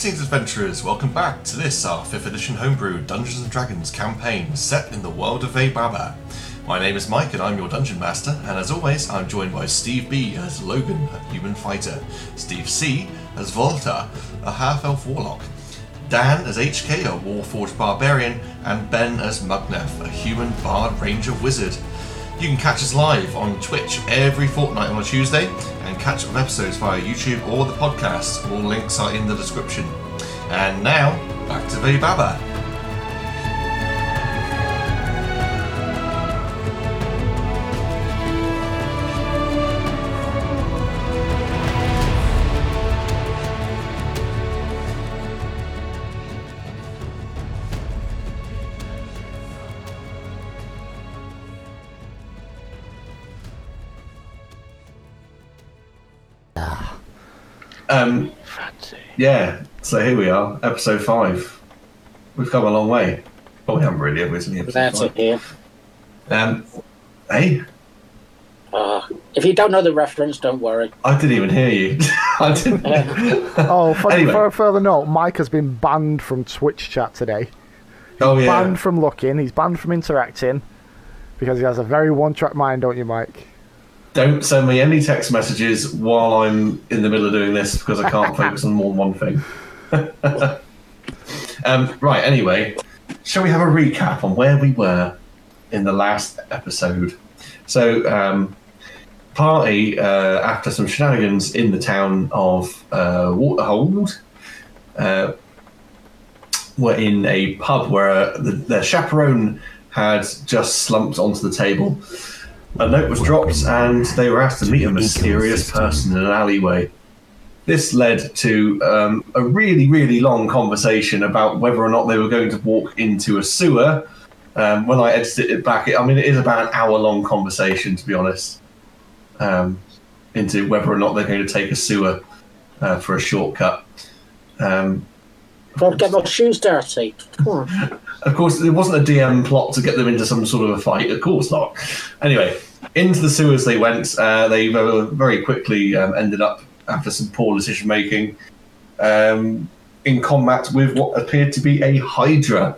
Greetings, adventurers! Welcome back to this, our 5th edition homebrew Dungeons Dragons campaign set in the world of Veibaba. My name is Mike and I'm your dungeon master, and as always, I'm joined by Steve B as Logan, a human fighter, Steve C as Volta, a half elf warlock, Dan as HK, a warforged barbarian, and Ben as Mugnef, a human bard ranger wizard. You can catch us live on Twitch every fortnight on a Tuesday and catch up episodes via YouTube or the podcast. All links are in the description. And now, back to Veibaba. Um, yeah, so here we are, episode five. We've come a long way. Well, we haven't really, have we? It's That's five. it here. Um, hey, Uh, if you don't know the reference, don't worry. I didn't even hear you. I didn't. Oh, for, Anyway. for a further note, Mike has been banned from Twitch chat today. oh yeah. Banned from looking. He's banned from interacting because he has a very one-track mind, don't you, Mike? Don't send me any text messages while I'm in the middle of doing this because I can't focus on more than one thing. um, right. Anyway, shall we have a recap on where we were in the last episode? So, um, party uh, after some shenanigans in the town of uh, Waterhold. Uh, were in a pub where the, their chaperone had just slumped onto the table. A note was dropped, and they were asked to meet a mysterious person in an alleyway. This led to um, a really, really long conversation about whether or not they were going to walk into a sewer. Um, when I edited it back, I mean, it is about an hour long conversation, to be honest, um, into whether or not they're going to take a sewer uh, for a shortcut. Um, Don't get my shoes dirty. Of course, it wasn't a DM plot to get them into some sort of a fight. Of course not. Anyway, into the sewers they went. Uh, they uh, very quickly um, ended up, after some poor decision making, um, in combat with what appeared to be a Hydra.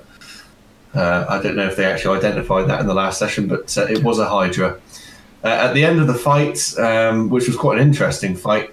Uh, I don't know if they actually identified that in the last session, but uh, it was a Hydra. Uh, at the end of the fight, um, which was quite an interesting fight,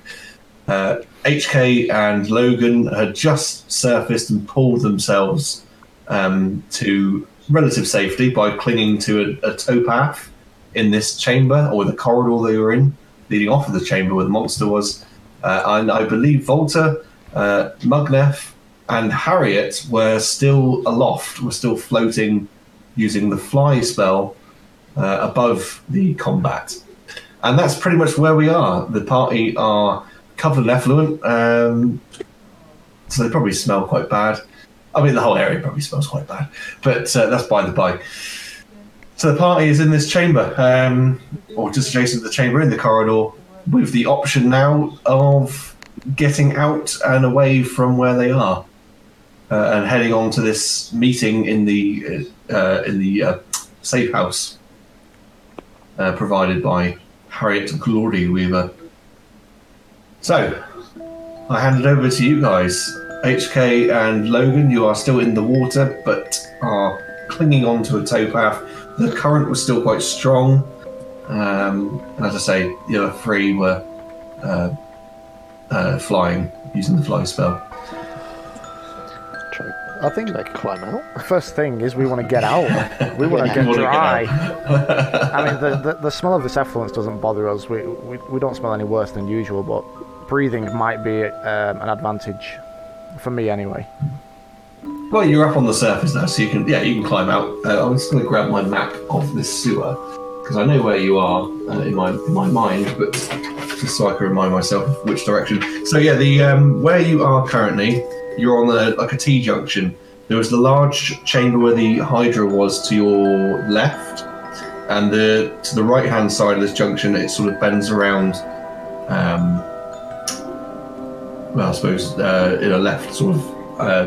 uh, HK and Logan had just surfaced and pulled themselves um, to relative safety by clinging to a, a towpath in this chamber or the corridor they were in, leading off of the chamber where the monster was. Uh, and I believe Volta, uh, Mugnef, and Harriet were still aloft, were still floating using the fly spell uh, above the combat. And that's pretty much where we are. The party are covered in effluent, um, so they probably smell quite bad. I mean, the whole area probably smells quite bad, but uh, that's by the by. So the party is in this chamber, um, or just adjacent to the chamber in the corridor, with the option now of getting out and away from where they are, uh, and heading on to this meeting in the uh, in the uh, safe house uh, provided by Harriet Glory Weaver. So, I hand it over to you guys. HK and Logan, you are still in the water, but are clinging onto a towpath. The current was still quite strong. Um, and as I say, the other three were uh, uh, flying, using the fly spell. I think to climb out. first thing is we want to get out. We want to Yeah. get wanna get dry. out. I mean, the, the the smell of this effluence doesn't bother us. We, we we don't smell any worse than usual, but breathing might be um, an advantage for me anyway. Well, you're up on the surface now, so you can yeah you can climb out. Uh, I'm just going to grab my map of this sewer because I know where you are uh, in my in my mind, but just so I can remind myself which direction. So yeah, the um, where you are currently, you're on the like a T junction. There was the large chamber where the Hydra was to your left, and the to the right hand side of this junction, it sort of bends around. Um, well, I suppose uh, in a left sort of uh,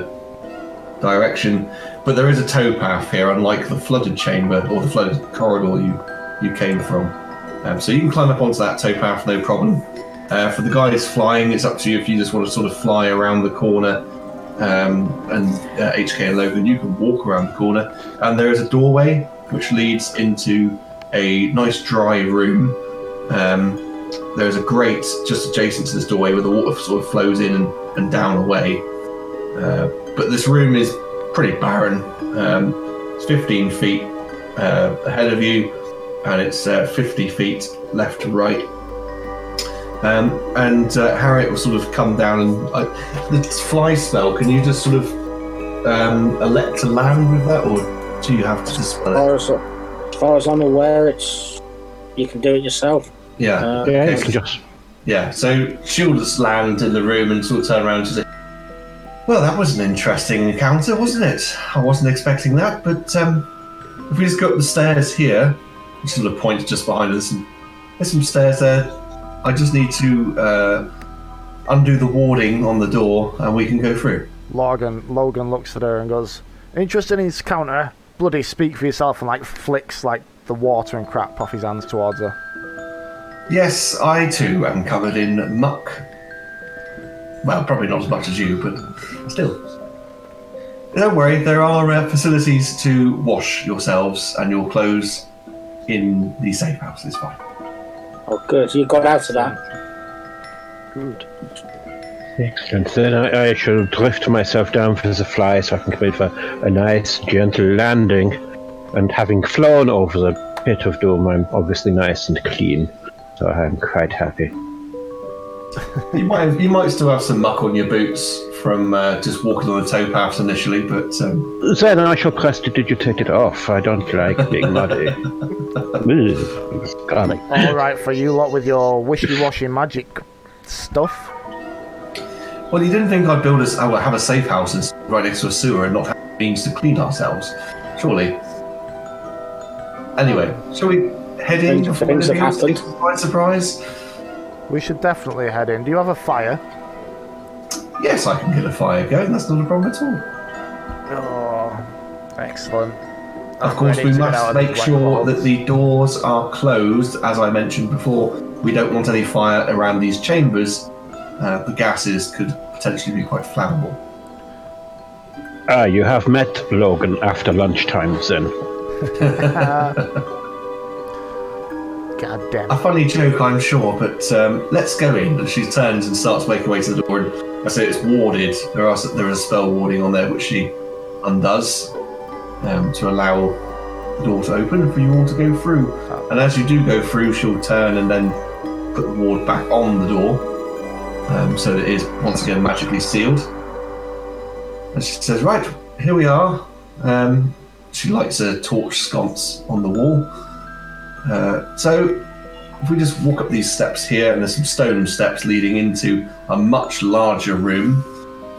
direction. But there is a towpath here, unlike the flooded chamber or the flooded corridor you you came from. Um, so you can climb up onto that towpath, no problem. Uh, for the guys flying, it's up to you if you just want to sort of fly around the corner. Um, and uh, HK and Logan, you can walk around the corner, and there is a doorway which leads into a nice dry room. Um, there's a grate just adjacent to this doorway where the water sort of flows in and, and down away. Uh, but this room is pretty barren. Um, it's 15 feet uh, ahead of you, and it's uh, 50 feet left to right. Um, and uh, Harriet will sort of come down and uh, the fly spell. Can you just sort of um, elect to land with that, or do you have to As dispel it? far as, as far as I'm aware, it's you can do it yourself. Yeah. Uh, Yeah, Okay, you so- can just Yeah, so she'll just land in the room and sort of turn around and say, Well, that was an interesting encounter, wasn't it? I wasn't expecting that, but um, if we just go up the stairs here, she sort of points just behind us, and there's some stairs there. I just need to uh, undo the warding on the door and we can go through. Logan Logan looks at her and goes, "Interested in his counter? Bloody speak for yourself!" and like flicks like the water and crap off his hands towards her. Yes, I too am covered in muck. Well, probably not as much as you, but still. Don't worry, there are uh, facilities to wash yourselves and your clothes in the safe house. is fine. Oh, good. You got out of that. Good. excellent. Then I, I shall drift myself down for the fly so I can come in for a nice, gentle landing. And having flown over the pit of doom, I'm obviously nice and clean. So I'm quite happy. You might you might still have some muck on your boots from uh, just walking on the towpaths initially, but um, Then I shall prestidigitate it off. I don't like being muddy. Ugh, God. All right, for you lot with your wishy-washy magic stuff. well, you didn't think I'd build a s- oh, have a safe house and s- right next to a sewer and not have means to clean ourselves, surely. Anyway, shall we head in? Things- before things have anything else happened. takes us by surprise. We should definitely head in. Do you have a fire? Yes, I can get a fire going. That's not a problem at all. Oh, excellent. Of I'm course, we must make these wet sure that the doors are closed, as I mentioned before. We don't want any fire around these chambers. Uh, the gases could potentially be quite flammable. Ah, you have met Logan after lunchtime then. God damn. A funny joke, I'm sure, but um, let's go in. And she turns and starts making her way to the door. And I say it's warded. There are there is spell warding on there which she undoes um, to allow the door to open for you all to go through. And as you do go through, she'll turn and then put the ward back on the door, um, so it is once again magically sealed. And she says, "Right, here we are." Um, she lights a torch sconce on the wall. Uh, so if we just walk up these steps here, and there's some stone steps leading into a much larger room,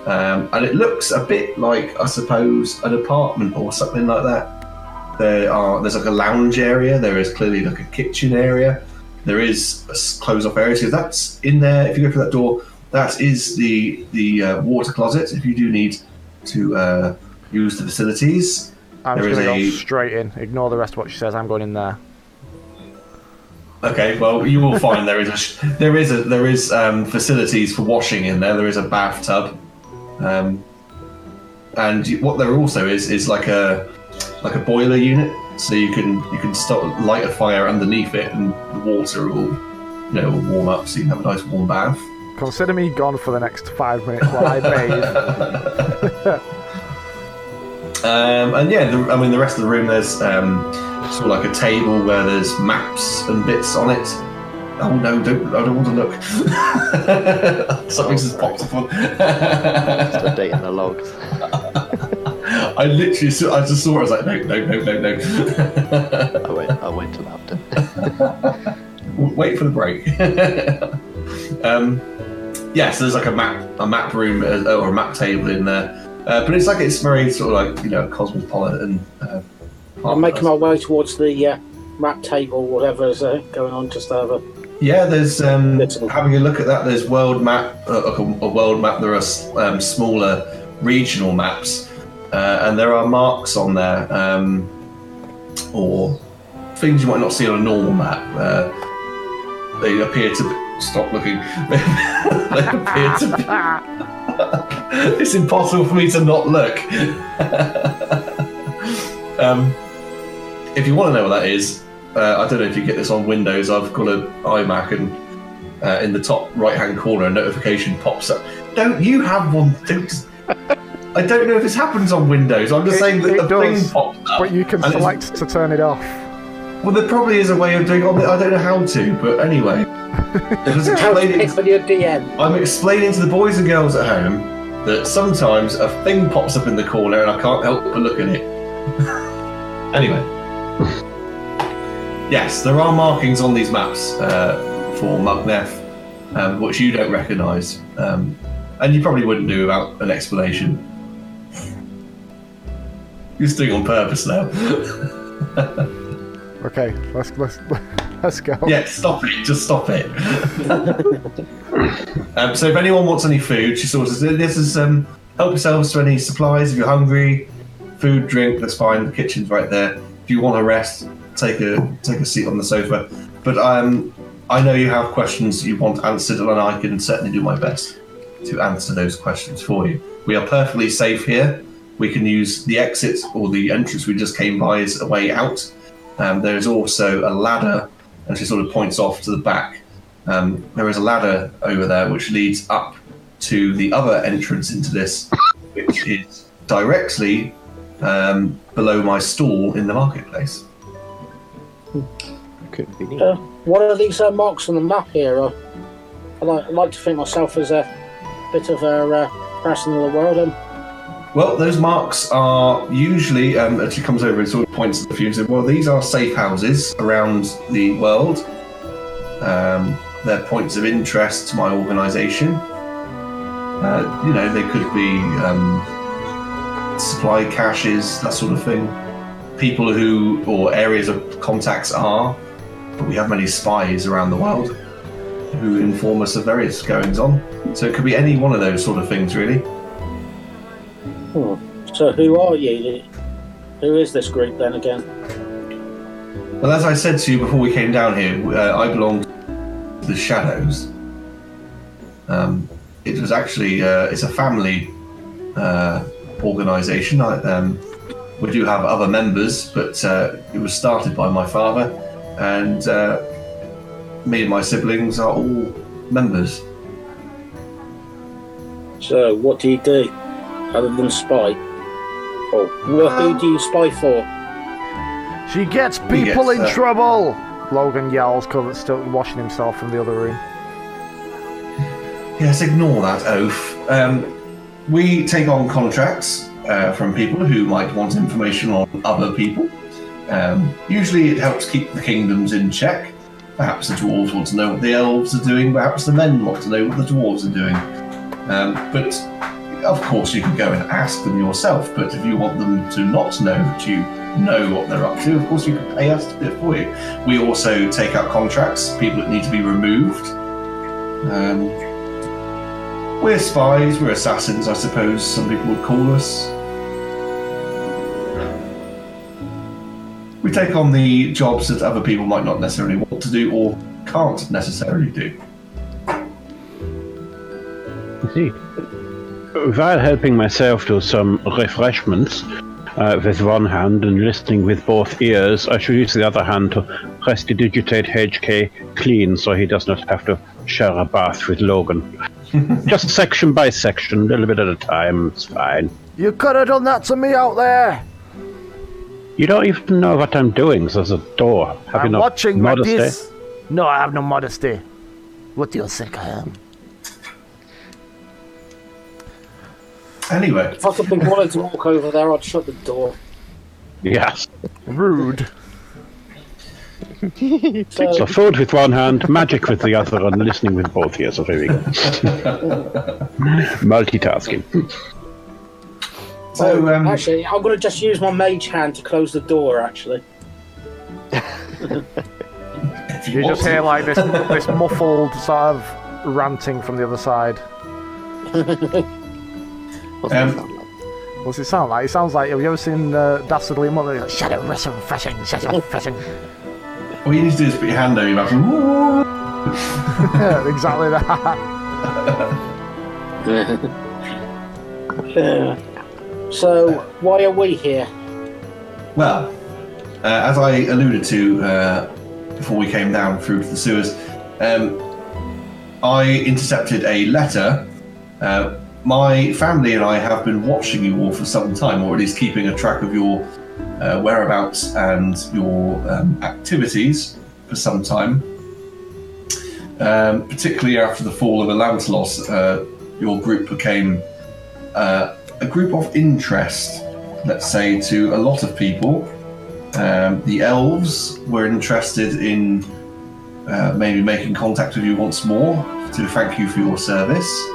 um, and it looks a bit like, I suppose, an apartment or something like that. There are there's like a lounge area. There is clearly like a kitchen area. There is a close-off area. So that's in there. If you go through that door, that is the the uh, water closet. If you do need to uh, use the facilities, I'm there just is gonna a- go straight in. Ignore the rest of what she says. I'm going in there. Okay, well, you will find there is a sh- there is a there is um, facilities for washing in there. There is a bathtub, um, and what there also is is like a like a boiler unit, so you can you can start light a fire underneath it, and the water will you know will warm up, so you can have a nice warm bath. Consider me gone for the next five minutes while I bathe. Um, and yeah, the, I mean the rest of the room there's um, sort of like a table where there's maps and bits on it. Oh no, don't I don't want to look. Something's just popped up on. Just updating the logs. I literally saw, I just saw it. I was like, no, no, no, no, no. I went, I went to after. Wait for the break. um, yeah, so there's like a map, a map room uh, or a map table in there, uh, but it's like it's very sort of like you know cosmopolitan. Uh, I'm making my way towards the uh, map table, whatever's uh, going on, just over. Yeah, there's um, having a look at that. There's world map, uh, like a, a world map. There are um, smaller regional maps, uh, and there are marks on there, um, or things you might not see on a normal map. Uh, they appear to stop looking. they appear to be. it's impossible for me to not look. um, if you want to know what that is, uh, I don't know if you get this on Windows. I've got an iMac, and uh, in the top right-hand corner, a notification pops up. Don't you have one? Don't, I don't know if this happens on Windows. I'm just It- saying that the does, thing pops up. But you can select to turn it off. Well, there probably is a way of doing it. I don't know how to, but anyway. I'm just explaining- Pick on your DM. I'm explaining to the boys and girls at home that sometimes a thing pops up in the corner and I can't help but look at it. anyway. yes, there are markings on these maps uh, for Mugnef, um, which you don't recognise. Um, and you probably wouldn't do without an explanation. You're doing it on purpose now. Okay, let's let's let's go. Yeah, stop it. Just stop it. um, so if anyone wants any food, she sort of says, this is um, help yourselves to any supplies if you're hungry. Food, drink, that's fine. The kitchen's right there. If you want to rest, take a take a seat on the sofa. But um, I know you have questions you want answered, and I can certainly do my best to answer those questions for you. We are perfectly safe here. We can use the exit or the entrance we just came by as a way out. Um, there is also a ladder, and she sort of points off to the back. Um, there is a ladder over there which leads up to the other entrance into this, which is directly um, below my stall in the marketplace. Convenient. Uh, what are these uh, marks on the map here? Uh, I like, I like to think myself as a bit of a uh, person of the world. Um, Well, those marks are usually, um, she comes over and sort of points at the few and says, well, these are safe houses around the world. Um, they're points of interest to my organisation. Uh, you know, they could be um, supply caches, that sort of thing. People who, or areas of contacts are, but we have many spies around the world who inform us of various goings on. So it could be any one of those sort of things, really. Hmm. So who are you? Who is this group then again? Well, as I said to you before we came down here, uh, I belong to the Shadows. Um, it was actually uh, it's a family uh, organisation. Um, we do have other members, but uh, it was started by my father, and uh, me and my siblings are all members. So what do you do other than spy? Oh, wh- who do you spy for? She gets people gets, in trouble. Logan yells, covered, still washing himself from the other room. Yes, ignore that oath. Um, we take on contracts uh, from people who might want information on other people. Um, usually, it helps keep the kingdoms in check. Perhaps the dwarves want to know what the elves are doing. Perhaps the men want to know what the dwarves are doing. Um, but of course, you can go and ask them yourself. But if you want them to not know that you know what they're up to, of course, you can pay us to do it for you. We also take out contracts, people that need to be removed. Um, we're spies, we're assassins, I suppose some people would call us. We take on the jobs that other people might not necessarily want to do or can't necessarily do. I see. While helping myself to some refreshments uh, with one hand and listening with both ears, I should use the other hand to prestidigitate HK clean so he does not have to share a bath with Logan. Just section by section, a little bit at a time, it's fine. You could have done that to me out there. You don't even know what I'm doing. There's a door. Have you I'm not watching modesty? No, I have no modesty. What do you think I am? Anyway, If I could be wanted to walk over there, I'd shut the door. Yes. Rude. So, So food with one hand, magic with the other, and listening with both ears. So here we go. Multitasking. so um, actually, I'm going to just use my mage hand to close the door. Actually, You just hear like this this muffled sort of ranting from the other side. What's Um, that sound like? What's it sound like? It sounds like have you ever seen uh, Dastardly Muttley? Like, Shadow wrestling, fashion, shadow fashion. all you need to do is put your hand over your mouth and Yeah, exactly that. So, why are we here? Well, uh, as I alluded to uh, before we came down through to the sewers, um, I intercepted a letter. Uh, my family and I have been watching you all for some time, or at least keeping a track of your uh, whereabouts and your um, activities for some time. Um, particularly after the fall of Elantelos, uh, your group became uh, a group of interest, let's say, to a lot of people. Um, the elves were interested in uh, maybe making contact with you once more to thank you for your service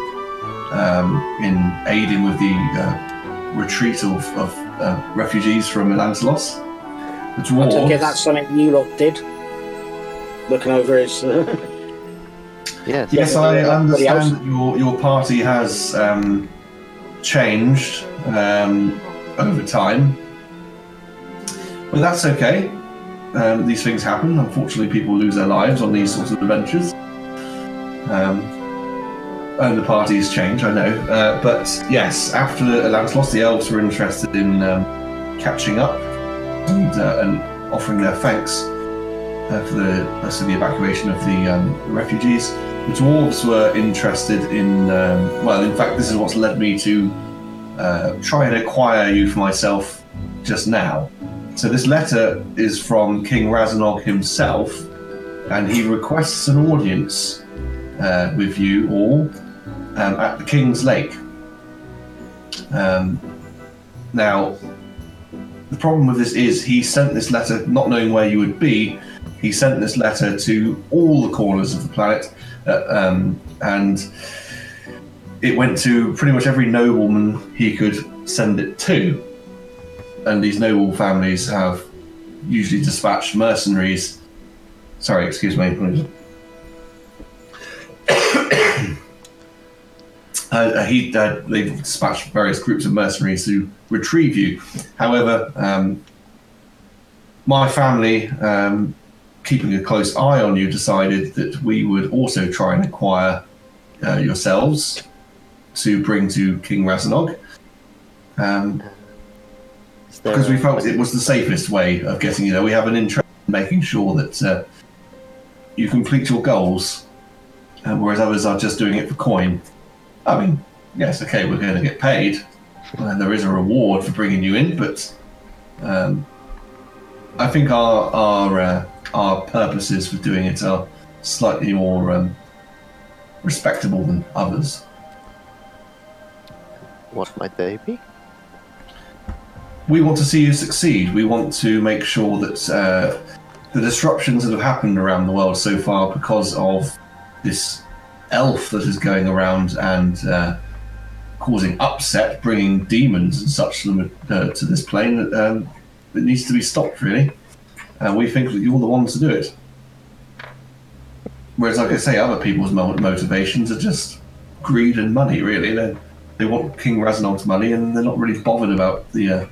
um, in aiding with the uh, retreat of, of uh, refugees from Elantelos. The I take it dwarves, that's something you lot did. Looking over his. Yes. yes, I understand that your, your party has um, changed um, over time. But that's okay. Um, these things happen. Unfortunately, people lose their lives on these sorts of adventures. Um, and the parties change, I know. Uh, but yes, after the Lancelot, the elves were interested in um, catching up and, uh, and offering their thanks uh, for the, uh, so the evacuation of the um, refugees. The dwarves were interested in, um, well, in fact, this is what's led me to uh, try and acquire you for myself just now. So this letter is from King Razanog himself, and he requests an audience uh, with you all um, at the King's Lake. Um, now, the problem with this is he sent this letter not knowing where you would be. He sent this letter to all the corners of the planet, uh, um, and it went to pretty much every nobleman he could send it to and these noble families have usually dispatched mercenaries. Sorry, excuse me. uh, uh, he, uh, they've dispatched various groups of mercenaries to retrieve you. However, um, my family, um, keeping a close eye on you, decided that we would also try and acquire uh, yourselves to bring to King Razanog. Um, because we felt it was the safest way of getting you there. We have an interest in making sure that uh, you complete your goals, um, whereas others are just doing it for coin. I mean, yes, okay, we're going to get paid, and there is a reward for bringing you in, but um, I think our our uh, our purposes for doing it are slightly more um, respectable than others. What might they be? we want to see you succeed. We want to make sure that uh, the disruptions that have happened around the world so far because of this elf that is going around and uh, causing upset, bringing demons and such to, uh, to this plane, um, it needs to be stopped, really. And we think that you're the one to do it. Whereas, like I say, other people's motivations are just greed and money, really. They they want King Raznog's money and they're not really bothered about the uh,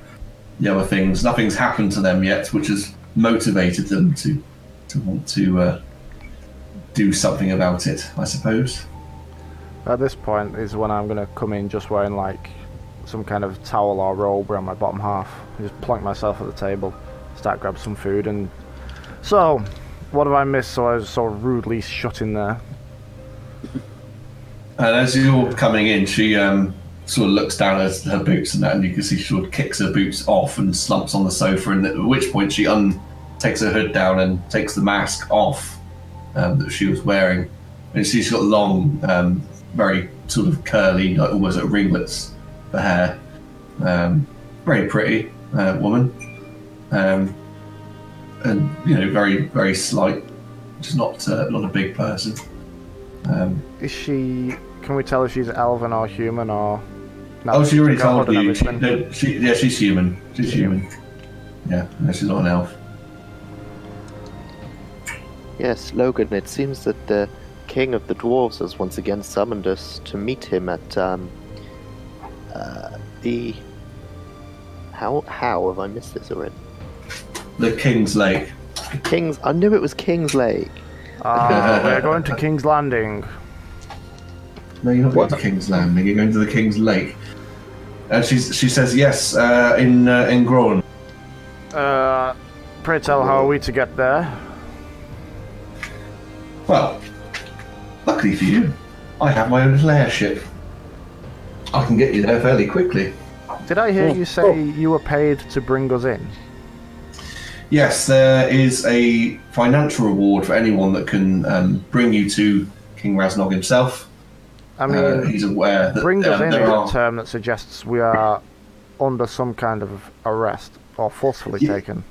the other things. Nothing's happened to them yet, which has motivated them to to want to uh, do something about it. I suppose. At this point is when I'm gonna come in just wearing like some kind of towel or robe around my bottom half. Just plonk myself at the table, start grab some food, and so what have I missed? So I was so rudely shut in there. And as you're coming in, she um, sort of looks down at her boots and that, and you can see she sort of kicks her boots off and slumps on the sofa. And at which point she un takes her hood down and takes the mask off um, that she was wearing, and she's got long, um, very sort of curly, like almost like ringlets for hair. Um, very pretty uh, woman, um, and you know, very very slight, just not uh, not a big person. Um, Is she? Can we tell if she's elven or human or? No, Oh, she already told you. She, no, she, yeah, she's human. She's human. Yeah, no, she's not an elf. Yes, Logan, it seems that the king of the dwarves has once again summoned us to meet him at um, uh, the. How how have I missed this already? The King's Lake. King's. I knew it was King's Lake. Uh, we're going to King's Landing. No, you're not going to King's Landing. You're going to the King's Lake. And she's, she says yes uh, in uh, in Groen. Uh, pray tell, how are we to get there? Well, luckily for you, I have my own little airship. I can get you there fairly quickly. Did I hear Oh, you say oh. you were paid to bring us in? Yes, there is a financial reward for anyone that can um, bring you to King Raznog himself. I mean, uh, he's aware that bring us um, in there is are. a term that suggests we are under some kind of arrest or forcefully Yeah. taken.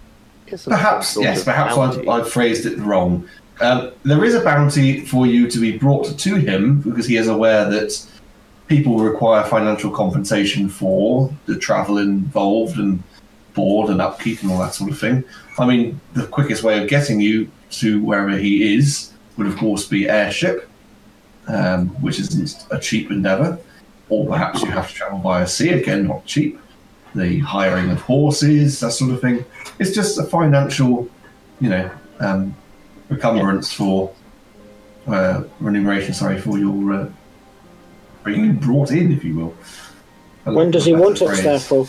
Perhaps, yes, of perhaps bounty? I, I phrased it wrong. Um, there is a bounty for you to be brought to him because he is aware that people require financial compensation for the travel involved and board and upkeep and all that sort of thing. I mean, the quickest way of getting you to wherever he is would, of course, be airship, um, which isn't a cheap endeavour. Or perhaps you have to travel via sea, again, not cheap. The hiring of horses, that sort of thing. It's just a financial, you know, um, encumbrance for uh, remuneration. Sorry for your uh, being brought in, if you will. I When does he want us phrase. there for?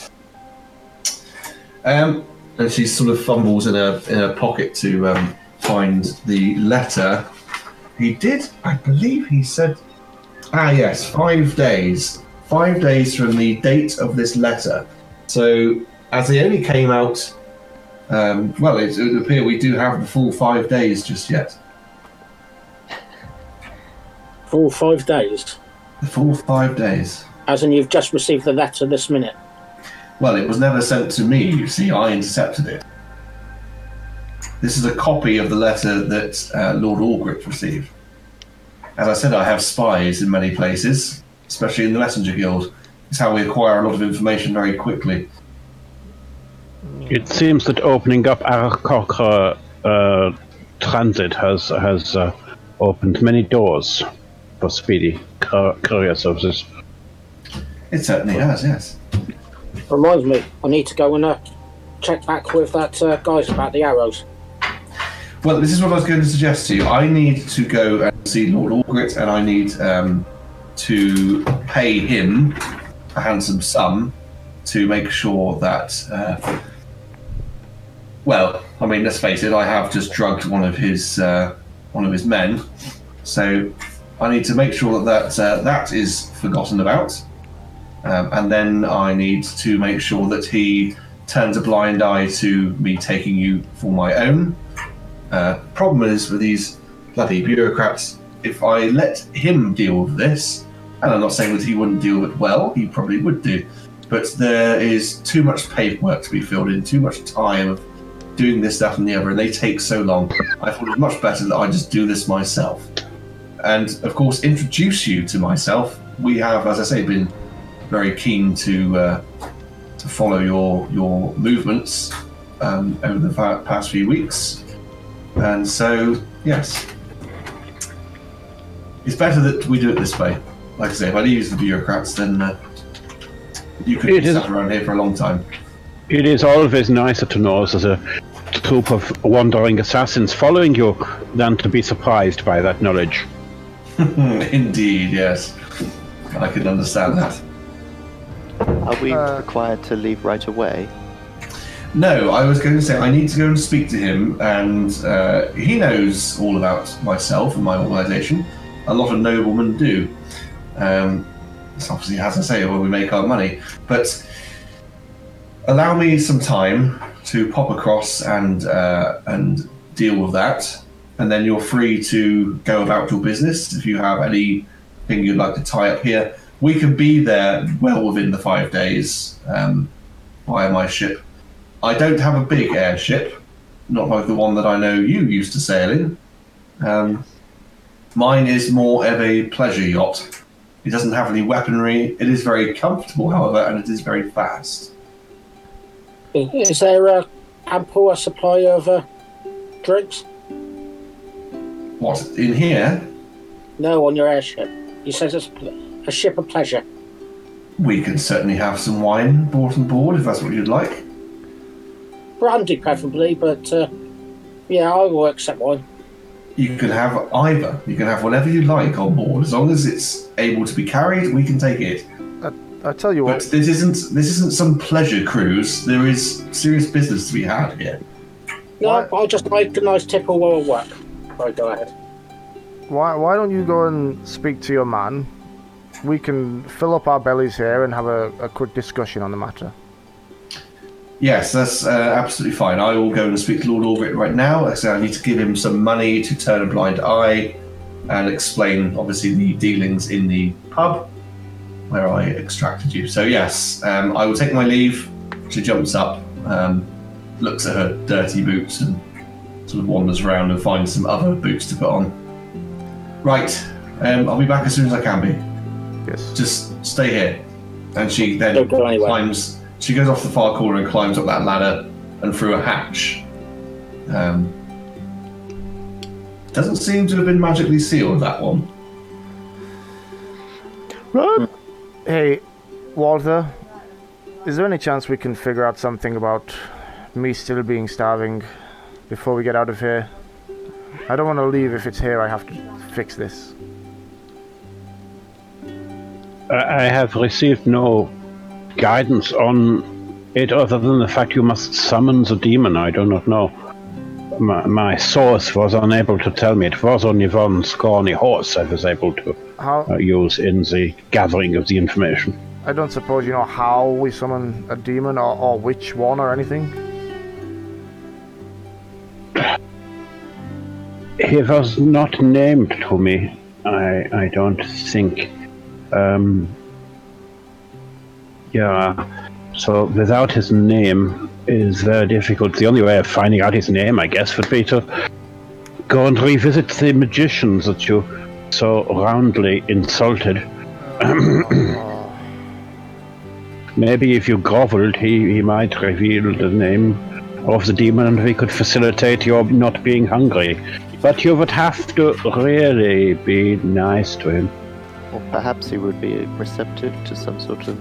Um, and she sort of fumbles in her in her pocket to um, find the letter. He did, I believe, he said, ah, yes, five days, five days from the date of this letter. So, as they only came out, um, well, it, it would appear we do have the full five days just yet. For five days. The full five days. As in, you've just received the letter this minute. Well, it was never sent to me, you see, I intercepted it. This is a copy of the letter that uh, Lord Aldrich received. As I said, I have spies in many places, especially in the Messenger Guild. It's how we acquire a lot of information very quickly. It seems that opening up Aarakocra uh, transit has has uh, opened many doors for speedy courier services. It certainly has, yes. Reminds me, I need to go and uh, check back with that uh, guys about the arrows. Well, this is what I was going to suggest to you. I need to go and see Lord Aldrich, and I need um, to pay him a handsome sum to make sure that. Uh, well, I mean, let's face it. I have just drugged one of his uh, one of his men, so I need to make sure that that, uh, that is forgotten about, um, and then I need to make sure that he turns a blind eye to me taking you for my own. Uh, problem is with these bloody bureaucrats, if I let him deal with this, and I'm not saying that he wouldn't deal with it well, he probably would do, but there is too much paperwork to be filled in, too much time doing this, that, and the other, and they take so long. I thought it was much better that I just do this myself. And of course, introduce you to myself. We have, as I say, been very keen to uh, to follow your your movements um, over the past few weeks. And so, yes, it's better that we do it this way. Like I say, if I leave the bureaucrats, then uh, you could be sat around here for a long time. It is always nicer to know as a troop of wandering assassins following you than to be surprised by that knowledge. Indeed, yes, I can understand that. Are we Uh, required to leave right away? No, I was going to say I need to go and speak to him, and uh, he knows all about myself and my organisation. A lot of noblemen do. Um, it's obviously, as I say, where we make our money. But allow me some time to pop across and uh, and deal with that, and then you're free to go about your business. If you have anything you'd like to tie up here, we can be there well within the five days um, my ship. I don't have a big airship, not like the one that I know you used to sail in. Um, mine is more of a pleasure yacht. It doesn't have any weaponry. It is very comfortable, however, and it is very fast. Is there a ample a supply of uh, drinks? What in here? No, on your airship. You says it's a ship of pleasure. We can certainly have some wine brought on board if that's what you'd like. Brandy, preferably, but uh, yeah, I will accept wine. You can have either. You can have whatever you like on board, as long as it's able to be carried. We can take it. I tell you what. But what, this isn't this isn't some pleasure cruise. There is serious business to be had here. No, What? I'll just make a nice tip while I work. Right, go ahead. why why don't you go and speak to your man? We can fill up our bellies here and have a, a quick discussion on the matter. Yes, that's uh, absolutely fine. I will go and speak to Lord Albrecht right now. I say I need to give him some money to turn a blind eye and explain, obviously, the dealings in the pub where I extracted you. So, yes, um, I will take my leave. She jumps up, um, looks at her dirty boots, and sort of wanders around and finds some other boots to put on. Right, um, I'll be back as soon as I can be. Yes. Just stay here. And she then Don't go anywhere. climbs. She goes off the far corner and climbs up that ladder and through a hatch. Um, doesn't seem to have been magically sealed. That one. Hey, Walter, is there any chance we can figure out something about me still being starving before we get out of here? I don't want to leave if it's here I have to fix this. I have received no guidance on it other than the fact you must summon the demon. I do not know. My, my source was unable to tell me. It was only one scrawny horse I was able to How uh, use in the gathering of the information. I don't suppose you know how we summon a demon or, or which one or anything? He was not named to me. I I don't think. Um, yeah. So without his name is very difficult. The only way of finding out his name, I guess, would be to go and revisit the magicians that you so roundly insulted. Maybe if you groveled, he, he might reveal the name of the demon and we could facilitate your not being hungry. But you would have to really be nice to him. Or perhaps he would be receptive to some sort of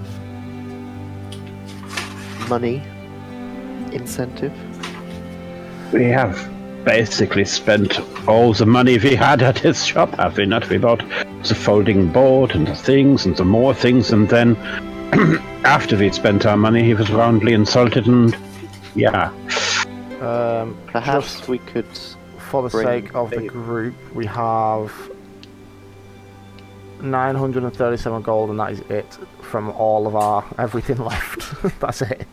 money incentive. We have basically spent all the money we had at his shop, have we not? We bought the folding board and the things and the more things, and then after we'd spent our money, he was roundly insulted and yeah. Um, Perhaps just we could. for the sake of the group, we have 937 gold, and that is it from all of our everything left. That's it.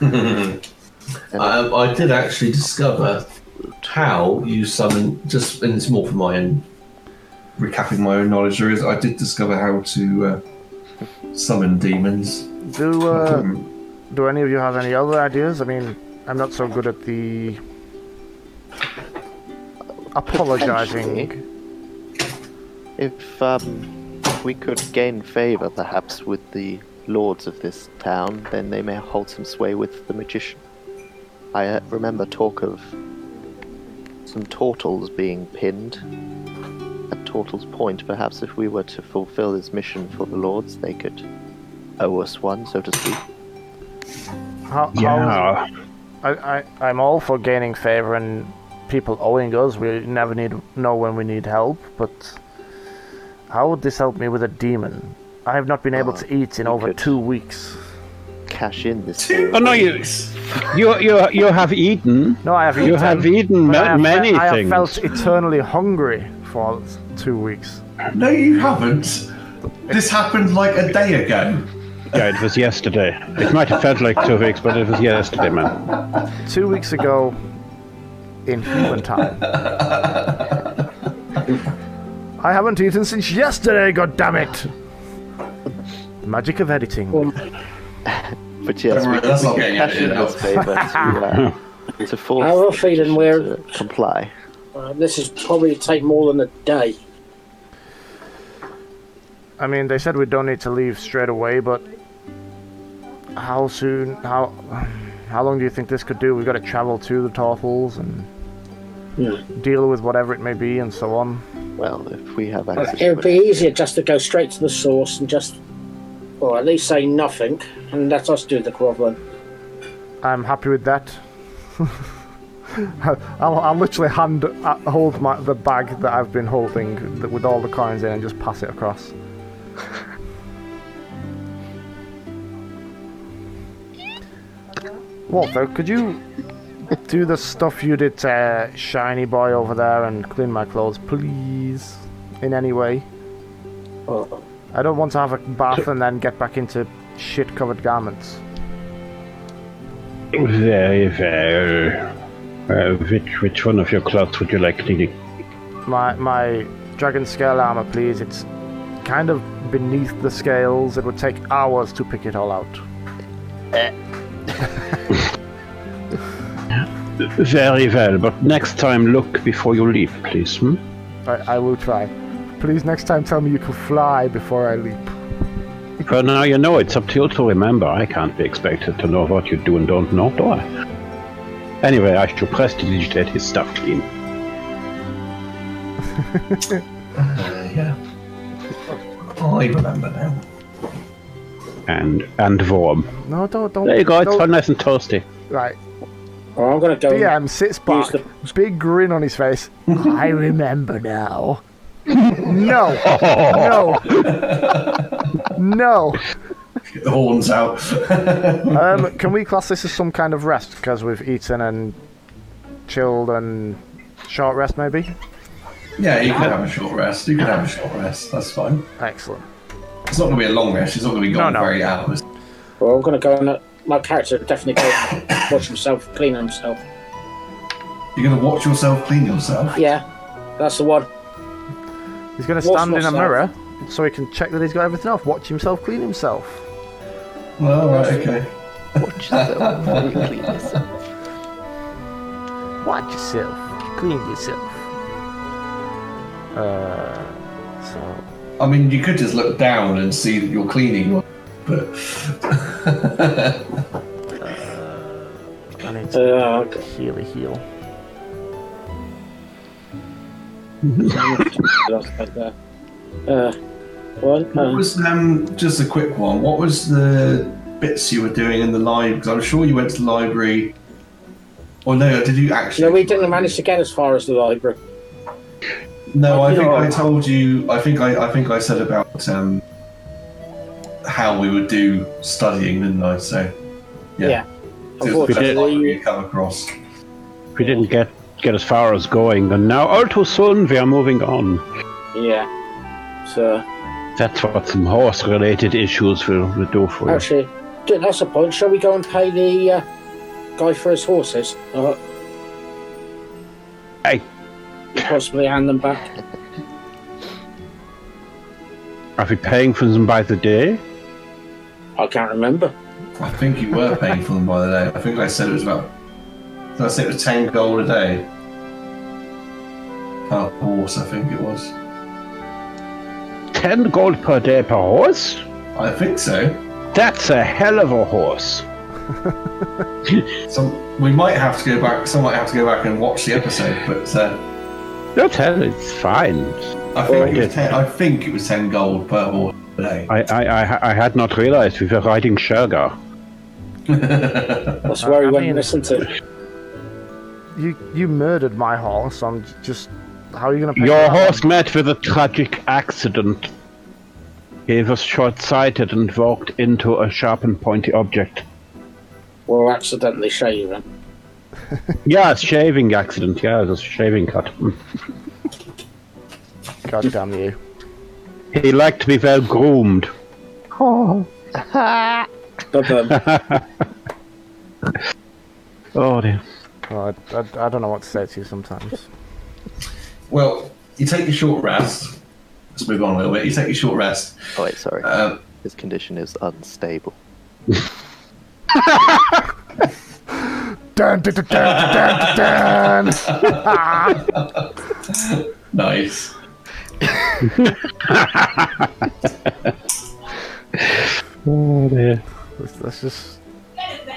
Um, I did actually discover how you summon. Just and it's more for my own recapping my own knowledge. There is I did discover how to uh, summon demons. Do uh, Um, do any of you have any other ideas? I mean, I'm not so good at the apologizing. If um, we could gain favor, perhaps, with the lords of this town, then they may hold some sway with the magician. I uh, remember talk of some turtles being pinned at Turtle's Point. Perhaps if we were to fulfill this mission for the lords, they could owe us one, so to speak. How, how, Yeah. I, I, I'm all for gaining favor and people owing us. We never need know when we need help, but how would this help me with a demon? I have not been able Uh, to eat in over could- two weeks. Cash in this. two. Oh no, you you you you have eaten. No, I have eaten. You eaten. have eaten but I ma- have many fe- I have things. felt eternally hungry for two weeks. No, you haven't. This happened like a day ago. Yeah, it was yesterday. It might have felt like two weeks, but it was yesterday, man. Two weeks ago, in human time. I haven't eaten since yesterday. God damn it! Magic of editing. Well, But yes, we that's could not getting cash in edited favor to, uh, to force I have a feeling the we're- magician to comply. uh, this is probably take more than a day. I mean, they said we don't need to leave straight away, but how soon? How how long do you think this could do? We've got to travel to the Tortles and Hmm. deal with whatever it may be, and so on. Well, if we have Uh, access It would be easier just to go straight to the source and just, or at least say nothing, and let us do the groveling. I'm happy with that. I'll, I'll literally hand uh, hold my the bag that I've been holding th- with all the coins in and just pass it across. Walter, could you do the stuff you did to uh, Shiny Boy over there and clean my clothes, please? In any way. Oh, I don't want to have a bath and then get back into shit-covered garments. Very well. Uh, which which one of your clothes would you like cleaning? My my dragon scale armor, please. It's kind of beneath the scales. It would take hours to pick it all out. Very well, but next time look before you leave, please. Hmm? I, I will try. Please, next time, tell me you can fly before I leap. For now, you know it's up to you to remember. I can't be expected to know what you do and don't know, do I? Anyway, I shall prestidigitate his stuff clean. Uh, yeah. I remember now. And and warm. No, don't, don't. There you go, it's all nice and toasty. Right. well, I'm gonna go. DM sits back, the- big grin on his face. I remember now. No, no, no. Get the horns out. Um, can we class this as some kind of rest because we've eaten and chilled and short rest, maybe? yeah, you can have a short rest. You can have a short rest. That's fine. Excellent. It's not going to be a long rest. It's not going to be gone No, no. for eight hours. Well, I'm gonna go and uh, my character definitely go and watch himself, clean himself. You're going to watch yourself clean yourself. Yeah, that's the one. He's going to Watch stand in a myself. mirror so he can check that he's got everything off. Watch himself clean himself. Well, right, okay. Watch yourself while you clean yourself. Watch yourself. Clean yourself. Uh, so I mean, you could just look down and see that you're cleaning, but I need to Uh, okay. heal heal. Uh, what? what Uh, was um just a quick one? What was the bits you were doing in the library? Because I'm sure you went to the library. Or no, did you actually? no, we didn't manage to get as far as the library. No, I think I told you. I think I, I think I said about um, how we would do studying, didn't I? So yeah, Yeah. So it was the best Unfortunately, you come across. We didn't get get as far as going, and now all too soon we are moving on. Yeah. So That's what some horse-related issues will, will do for you. actually, d- that's the point. Shall we go and pay the uh, guy for his horses? Uh, Hey, possibly hand them back. are we paying for them by the day? I can't remember. I think you were paying for them by the day. I think I said it was about. Did I say it was ten gold a day? Per horse, I think it was. Ten gold per day per horse? I think so. That's a hell of a horse. So we might have to go back. Some might have to go back and watch the episode, but uh, No, ten, it's fine. I think it yeah. was ten. I think it was ten gold per horse a day. I, I, I, I had not realized we were riding Shergar. That's where we I went mean- and listened to. You you murdered my horse. I'm just. How are you going to pay Your for that horse met with a tragic accident. He was short-sighted and walked into a sharp and pointy object. We're accidentally shaving. Yeah, it's shaving accident. Yeah, it was a shaving cut. God damn you! He liked to be well groomed. But, um, Oh dear. Oh, I, I, I don't know what to say to you sometimes. Well, you take a short rest. Let's move on a little bit. You take a short rest. Oh wait, sorry. Um, His condition is unstable. Dun, dun, dun, dun, dun, dun, dun. nice. Oh dear. Let's, let's just.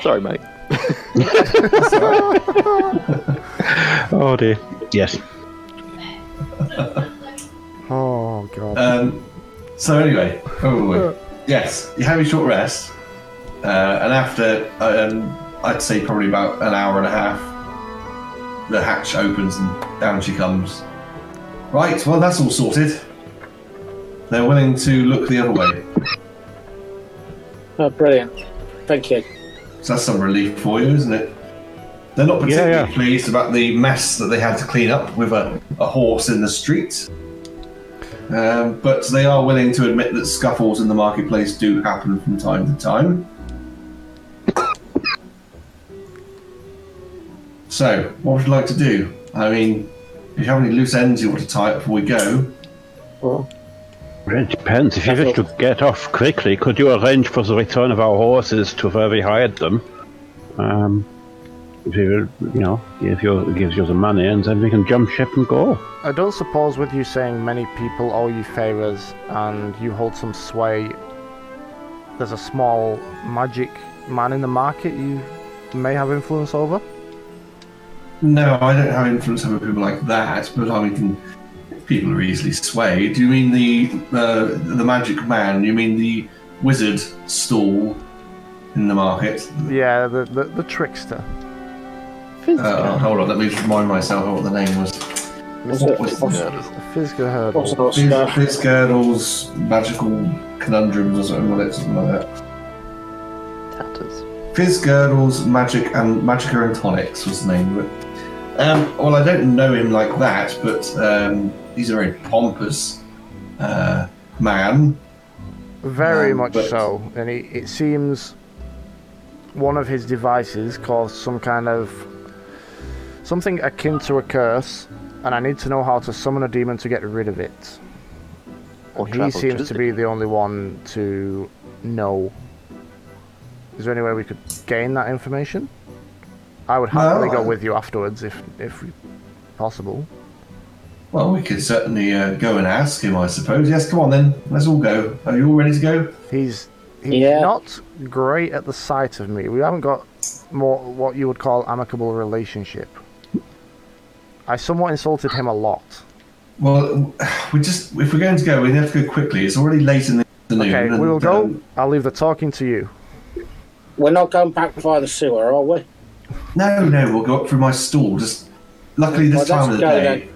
Sorry, mate. Oh dear. Yes. Oh god. Um, so anyway, where were we? yes, you have your short rest, uh, and after um, I'd say probably about an hour and a half, the hatch opens and down she comes. Right, well that's all sorted. They're willing to look the other way. Oh, brilliant. Thank you. So that's some relief for you, isn't it? They're not particularly yeah. pleased about the mess that they had to clean up with a, a horse in the street. Um, but they are willing to admit that scuffles in the marketplace do happen from time to time. So, what would you like to do? I mean, if you have any loose ends you want to tie up before we go, Well, Well, It depends. If you wish to get off quickly, could you arrange for the return of our horses to where we hired them? Um, if you, you know, give you gives you the money, and then we can jump ship and go. I don't suppose with you saying many people owe you favors and you hold some sway, there's a small magic man in the market you may have influence over? No, I don't have influence over people like that, but I mean, people are easily swayed. Do you mean the uh, the magic man? You mean the wizard stall in the market? Yeah, the, the, the trickster. Uh, hold on, let me just remind myself of what the name was. what's What it- was what's- The Fizga what's Hurdle. it- what's it- Fitz magical conundrums or something like that. Something like that. Tatters. Fitzgirdle's magic and Magica and Tonics was the name of it. Um, well, I don't know him like that, but um, he's a very pompous uh, man. Very Um, much but- so. And it, it seems one of his devices caused some kind of. Something akin to a curse, and I need to know how to summon a demon to get rid of it. Or he seems through to be the only one to know. Is there any way we could gain that information? I would happily No, go I- with you afterwards if if possible. Well, we could certainly uh, go and ask him, I suppose. Yes, come on then. Let's all go. Are you all ready to go? He's he's Yeah. not great at the sight of me. We haven't got more what you would call amicable relationship. I somewhat insulted him a lot. Well, we just if we're going to go, we have to go quickly. It's already late in the afternoon. Okay, we will go. um, I'll leave the talking to you. We're not going back via the sewer, are we? no, no, we'll go up through my stall. Just luckily this Well, time of the go day, then.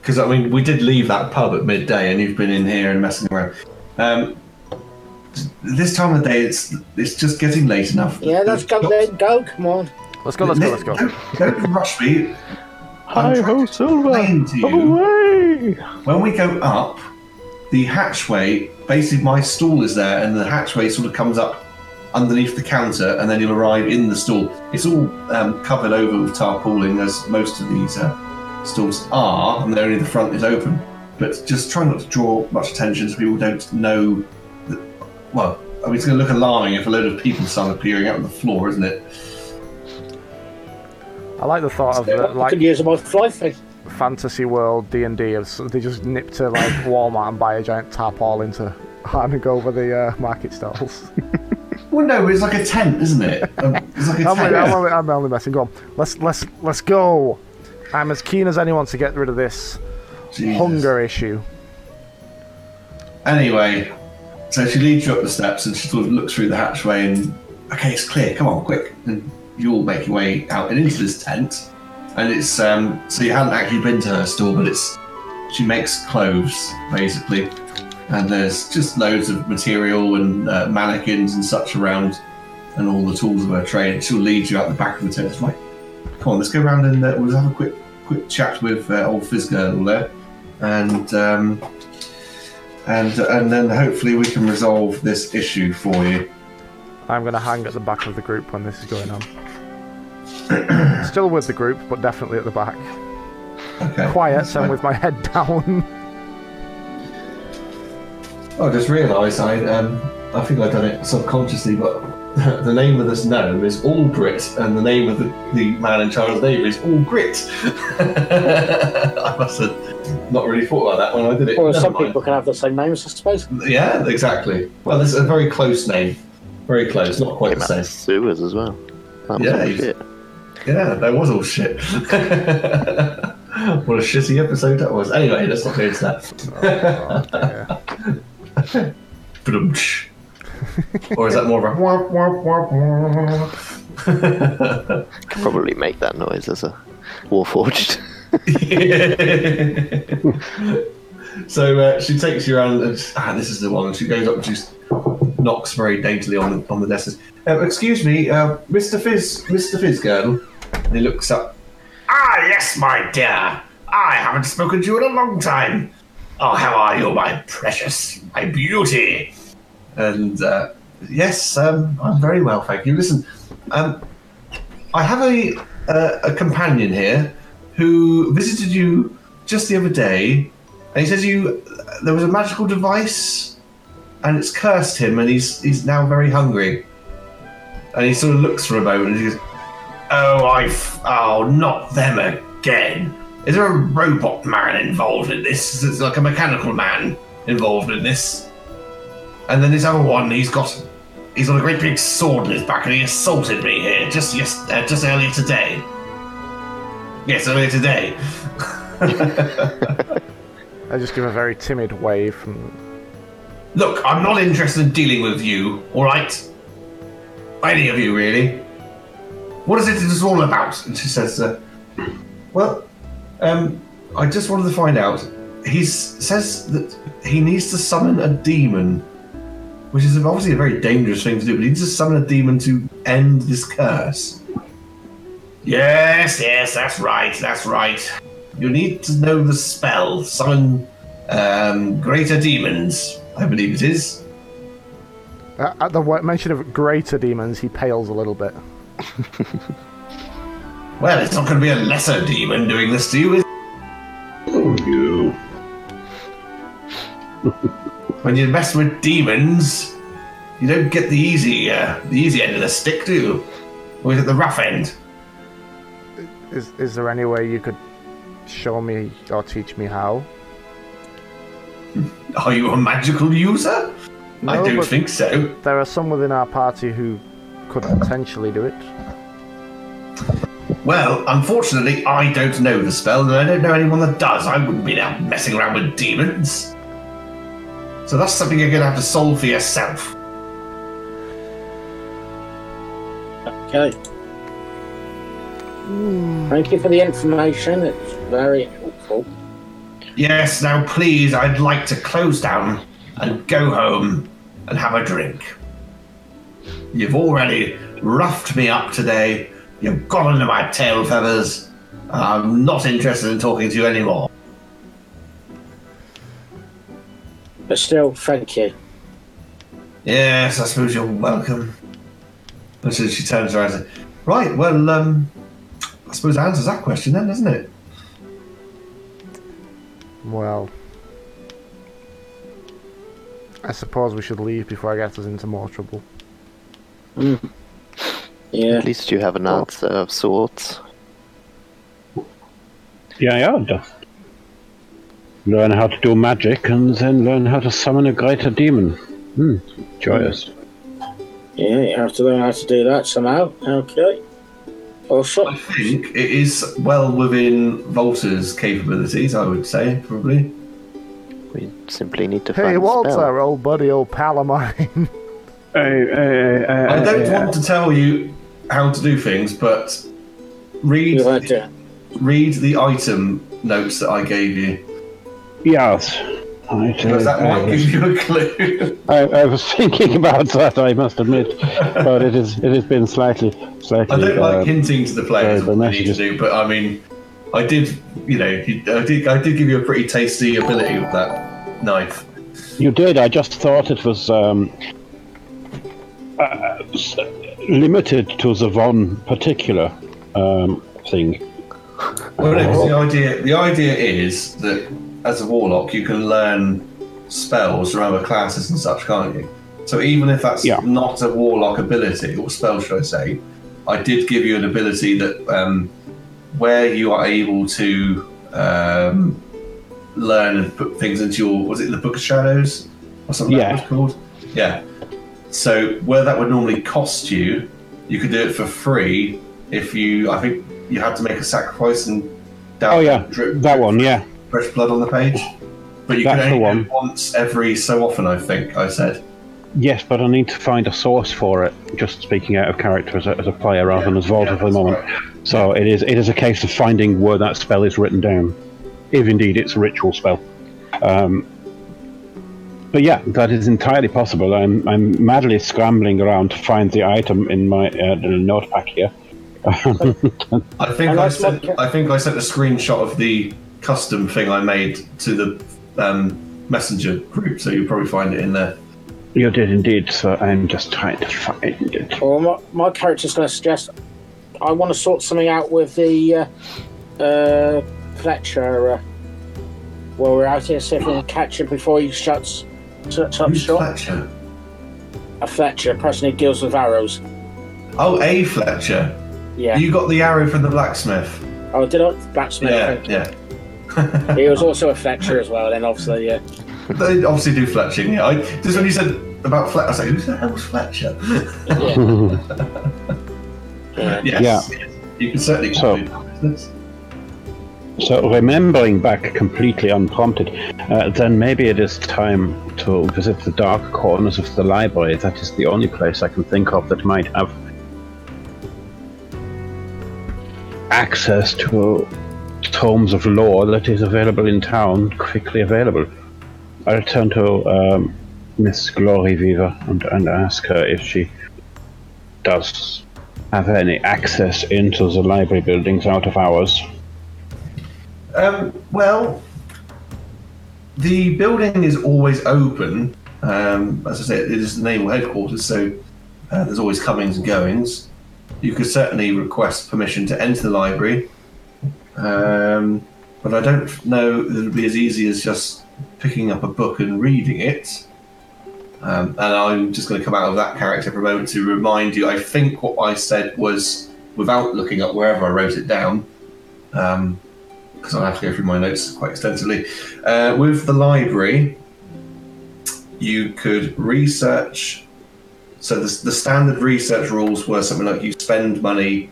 because I mean we did leave that pub at midday, and you've been in here and messing around. Um, this time of the day, it's it's just getting late enough. Yeah, let's go then. Go, come on. Let's go. Let's go. Let's go. Don't, don't rush me. Hi ho, Silver! explain to you. Away! When we go up, the hatchway, basically my stall is there, and the hatchway sort of comes up underneath the counter, and then you'll arrive in the stall. It's all um, covered over with tarpaulin, as most of these uh, stalls are, and only the front is open. But just try not to draw much attention so people don't know. That, well, I mean, it's going to look alarming if a load of people start appearing out on the floor, isn't it? I like the thought of the, I like could use my fly thing. fantasy world D and D. Of they just nip to like Walmart and buy a giant tarpaulin to hand over the uh, market stalls. Well, no, it's like a tent, isn't it? Um, It's like a I'm, tent. I'm, only, I'm only messing. Go on. Let's let's let's go. I'm as keen as anyone to get rid of this Jesus. hunger issue. Anyway, so she leads you up the steps and she sort of looks through the hatchway and, okay, it's clear, come on, quick. And you all make your way out and into this tent. And it's, um, so you hadn't actually been to her store, but it's, she makes clothes, basically. And there's just loads of material and uh, mannequins and such around and all the tools of her trade. She'll lead you out the back of the tent. It's like, come on, let's go around and uh, we'll have a quick quick chat with uh, old Fizzgirdle there. And, um, and and then hopefully we can resolve this issue for you. I'm gonna hang at the back of the group when this is going on. Still with the group, but definitely at the back. Okay. Quiet that's and fine. with my head down. I just realised I um I think I've done it subconsciously, but the name of this gnome is All Grit, and the name of the, the man in charge of the neighbour is Allgrit. I must have not really thought about that when I did it. Or Never some mind. people can have the same names, I suppose. Yeah, exactly. Well, this is a very close name. Very close, not quite Came the same. of sewers as well. That Yeah, all he's- shit. Yeah, that was all shit. what a shitty episode that was. Anyway, let's not go into that. Oh, dear. Ba-dum-tsh. or is that more of a womp, womp, womp, womp? Could probably make that noise as a Warforged. so uh, she takes you around, and ah, this is the one. And she goes up and she knocks very daintily on the on the desk. Uh, excuse me, uh, Mr. Fizz, Mr. Fizzgirdle. And he looks up. Ah, yes, my dear. I haven't spoken to you in a long time. Oh, how are you, my precious, my beauty? And uh, yes, um, I'm very well, thank you. Listen, um, I have a uh, a companion here who visited you just the other day, and he says you there was a magical device, and it's cursed him, and he's he's now very hungry. And he sort of looks for a moment, and he goes, "Oh, I f- oh, not them again." Is there a robot man involved in this? Is there like a mechanical man involved in this? And then this other one, he's got he's got a great big sword in his back, and he assaulted me here just yes, uh, just earlier today. Yes, earlier today. I just give a very timid wave from. Look, I'm not interested in dealing with you. All right, any of you really. What is it is all about? And she says, uh, "Well, um, I just wanted to find out. He says that he needs to summon a demon, which is obviously a very dangerous thing to do. But he needs to summon a demon to end this curse. Yes, yes, that's right, that's right. You need to know the spell. Summon um, greater demons, I believe it is. Uh, at the mention of greater demons, he pales a little bit. Well, it's not going to be a lesser demon doing this to you, is You. When you mess with demons, you don't get the easy, uh, the easy end of the stick, do you? Or is it the rough end? Is is there any way you could show me or teach me how? Are you a magical user? I don't think so. There are some within our party who could potentially do it. Well, unfortunately, I don't know the spell, and I don't know anyone that does. I wouldn't be out messing around with demons. So that's something you're going to have to solve for yourself. Okay. Thank you for the information. It's very helpful. Yes, now please, I'd like to close down and go home and have a drink. You've already roughed me up today. You've got under my tail feathers. I'm not interested in talking to you anymore. But still, thank you. Yes, I suppose you're welcome. And so she turns around and says, Right, well, um, I suppose that answers that question then, doesn't it? Well, I suppose we should leave before I get us into more trouble. Yeah. At least you have an answer of sorts. Yeah, yeah. Just learn how to do magic and then learn how to summon a greater demon. Hmm, joyous. Yeah, you have to learn how to do that somehow. Okay. Also, I think it is well within Volta's capabilities, I would say, probably. We simply need to Hey, find a Walter, spell. old buddy, old pal of mine. Hey, hey, hey, I don't hey, want to tell you how to do things, but read you read the item notes that I gave you. Yes. I, Because that I, might give you a clue. I, I was thinking about that. I must admit, but it is it has been slightly slightly. I don't uh, like hinting to the players the what they need to do, but I mean, I did, you know, I did, I did give you a pretty tasty ability with that knife. You did. I just thought it was um, uh, limited to the one particular um, thing. Well, no, the idea, the idea is that as a warlock, you can learn spells from other classes and such, can't you? So even if that's Yeah. not a warlock ability or spell, should I say, I did give you an ability that um, where you are able to um, learn and put things into your was it the Book of Shadows or something Yeah. that was called? Yeah. So where that would normally cost you, you could do it for free if you. I think you had to make a sacrifice and. down- Oh yeah, drip, that one. Yeah, fresh blood on the page. But you That's can only the do one. it once every so often, I think I said. Yes, but I need to find a source for it. Just speaking out of character as a, as a player rather than as Volta Yeah, for the moment. right. So it is it is a case of finding where that spell is written down, if indeed it's a ritual spell. Um, but yeah, that is entirely possible. I'm I'm madly scrambling around to find the item in my uh, little notepad here. I think And I sent. what- I think I sent a screenshot of the custom thing I made to the um, messenger group, so you'll probably find it in there. you did indeed. So I'm just trying to find it. Well, my, my character's going to suggest I want to sort something out with the uh, uh, Fletcher. Uh, while we're out here, see if we can catch him before he shuts, shuts up Who's shop. Fletcher? A Fletcher, a person who deals with arrows. Oh, a Fletcher. Yeah. You got the arrow from the blacksmith. oh, did I? Blacksmith. Yeah, yeah. He was also a Fletcher as well. Then obviously, yeah. They obviously do fletching. Yeah, I, just when you said about Fletcher, I was like, "Who the hell's Fletcher?" yeah. yes, yes. you can certainly So- do that business. So, remembering back completely unprompted, uh, then maybe it is time to visit the dark corners of the library. That is the only place I can think of that might have access to tomes of lore that is available in town, quickly available. I'll turn to um, Miss Glory Weaver and, and ask her if she does have any access into the library buildings out of hours. Um, well, the building is always open. Um, as I said, it is the naval headquarters, so uh, there's always comings and goings. You could certainly request permission to enter the library, um, but I don't know that it would be as easy as just picking up a book and reading it. Um, and I'm just going to come out of that character for a moment to remind you. I think what I said was, without looking up wherever I wrote it down, um, because I'll have to go through my notes quite extensively. Uh, with the library, you could research. So the, the standard research rules were something like you spend money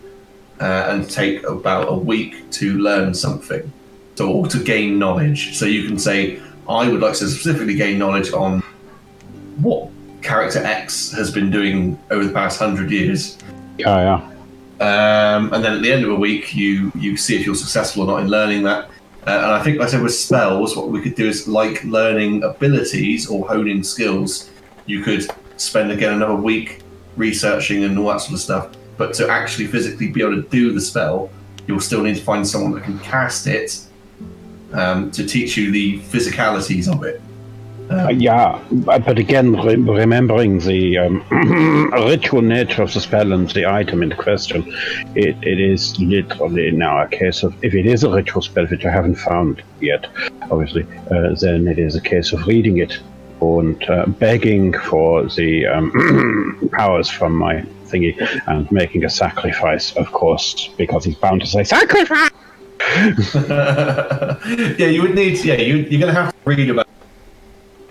uh, and take about a week to learn something, so or to gain knowledge. So you can say, I would like to specifically gain knowledge on what character X has been doing over the past hundred years. Yeah, yeah. Um, and then at the end of a week, you you see if you're successful or not in learning that. Uh, and I think, like I said, with spells, what we could do is like learning abilities or honing skills. You could spend again another week researching and all that sort of stuff. But to actually physically be able to do the spell, you'll still need to find someone that can cast it um, to teach you the physicalities of it. Uh, yeah, but again, re- remembering the um, ritual nature of the spell and the item in question, it, it is literally now a case of if it is a ritual spell which I haven't found yet, obviously, uh, then it is a case of reading it and uh, begging for the um, powers from my thingy and making a sacrifice, of course, because he's bound to say sacrifice. yeah, you would need. To, Yeah, you, you're going to have to read about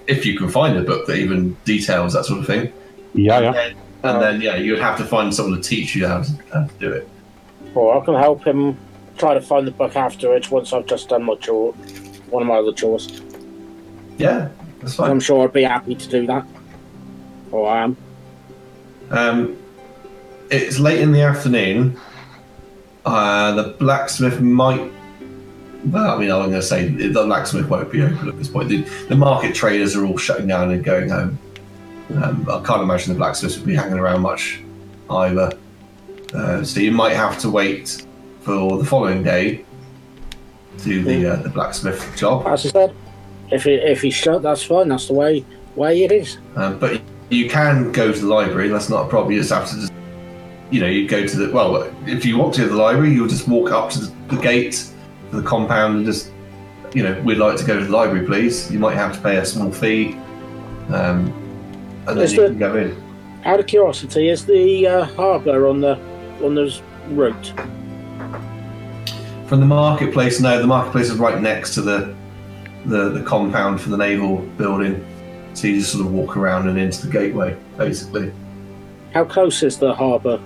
if you can find a book that even details that sort of thing. Yeah, And then, and then yeah, you would have to find someone to teach you how to, how to do it. Or I can help him try to find the book afterwards once I've just done my chore, one of my other chores. Yeah, that's I'm sure I'd be happy to do that. Or I am. Um, it's late in the afternoon. Uh, the blacksmith might. Well, I mean, I'm going to say the blacksmith won't be open at this point. The, the market traders are all shutting down and going home. Um, I can't imagine the blacksmiths would be hanging around much either. Uh, so you might have to wait for the following day to do the uh, the blacksmith job. As I said, if he, if he's shut, that's fine. That's the way way it is. Um, but you can go to the library. That's not a problem. You just have to just, you know, you go to the well. If you want to go to the library, you'll just walk up to the, the gate, the compound, and just, you know, we'd like to go to the library, please. You might have to pay a small fee, um, and then Is you the- can go in. Out of curiosity, is the uh, harbour on the on the route? From the marketplace, no, the marketplace is right next to the the, the compound for the naval building. So you just sort of walk around and into the gateway, basically. How close is the harbour?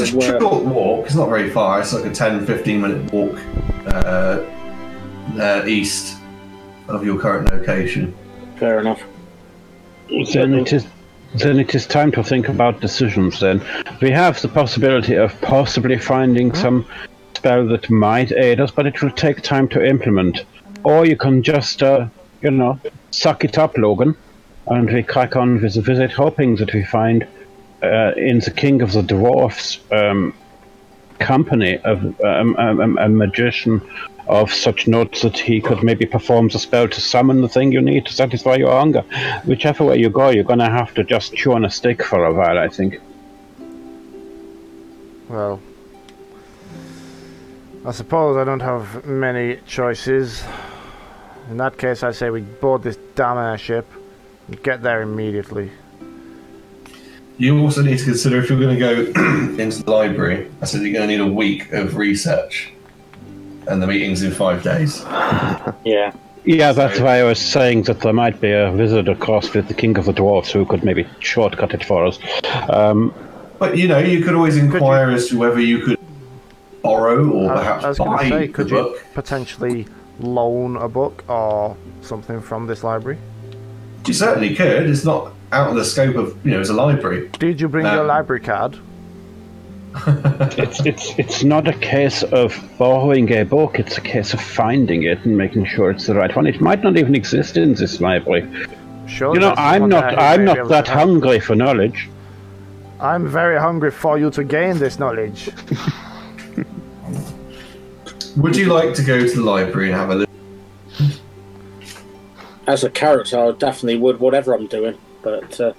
It's a Where- short walk. It's not very far. It's like a 10, 15 minute walk uh, uh, east of your current location. Fair enough. Then it is then it is time to think about decisions. Then we have the possibility of possibly finding some spell that might aid us, but it will take time to implement. Or you can just, uh, you know, suck it up, Logan, and we crack on with the visit, hoping that we find uh, in the King of the Dwarfs um, company of um, um, um, a magician of such note that he could maybe perform the spell to summon the thing you need to satisfy your hunger. Whichever way you go, you're going to have to just chew on a stick for a while, I think. Well, I suppose I don't have many choices. In that case, I say we board this damn airship and get there immediately. You also need to consider if you're going to go into the library. I said you're going to need a week of research, and the meeting's in five days. Yeah. Yeah, that's why I was saying that there might be a visit across with the King of the Dwarfs who could maybe shortcut it for us. Um, But you know, you could always inquire as to whether you could borrow or I, perhaps I was buy to say, the could you book. potentially loan a book or something from this library? You certainly could. It's not out of the scope of you know, it's a library. Did you bring your Um, library card? it's it's it's not a case of borrowing a book; it's a case of finding it and making sure it's the right one. It might not even exist in this library. Sure. You know, I'm not I'm not that hungry for knowledge. I'm very hungry for you to gain this knowledge. Would you like to go to the library and have a look? As a character, I definitely would, whatever I'm doing. But uh,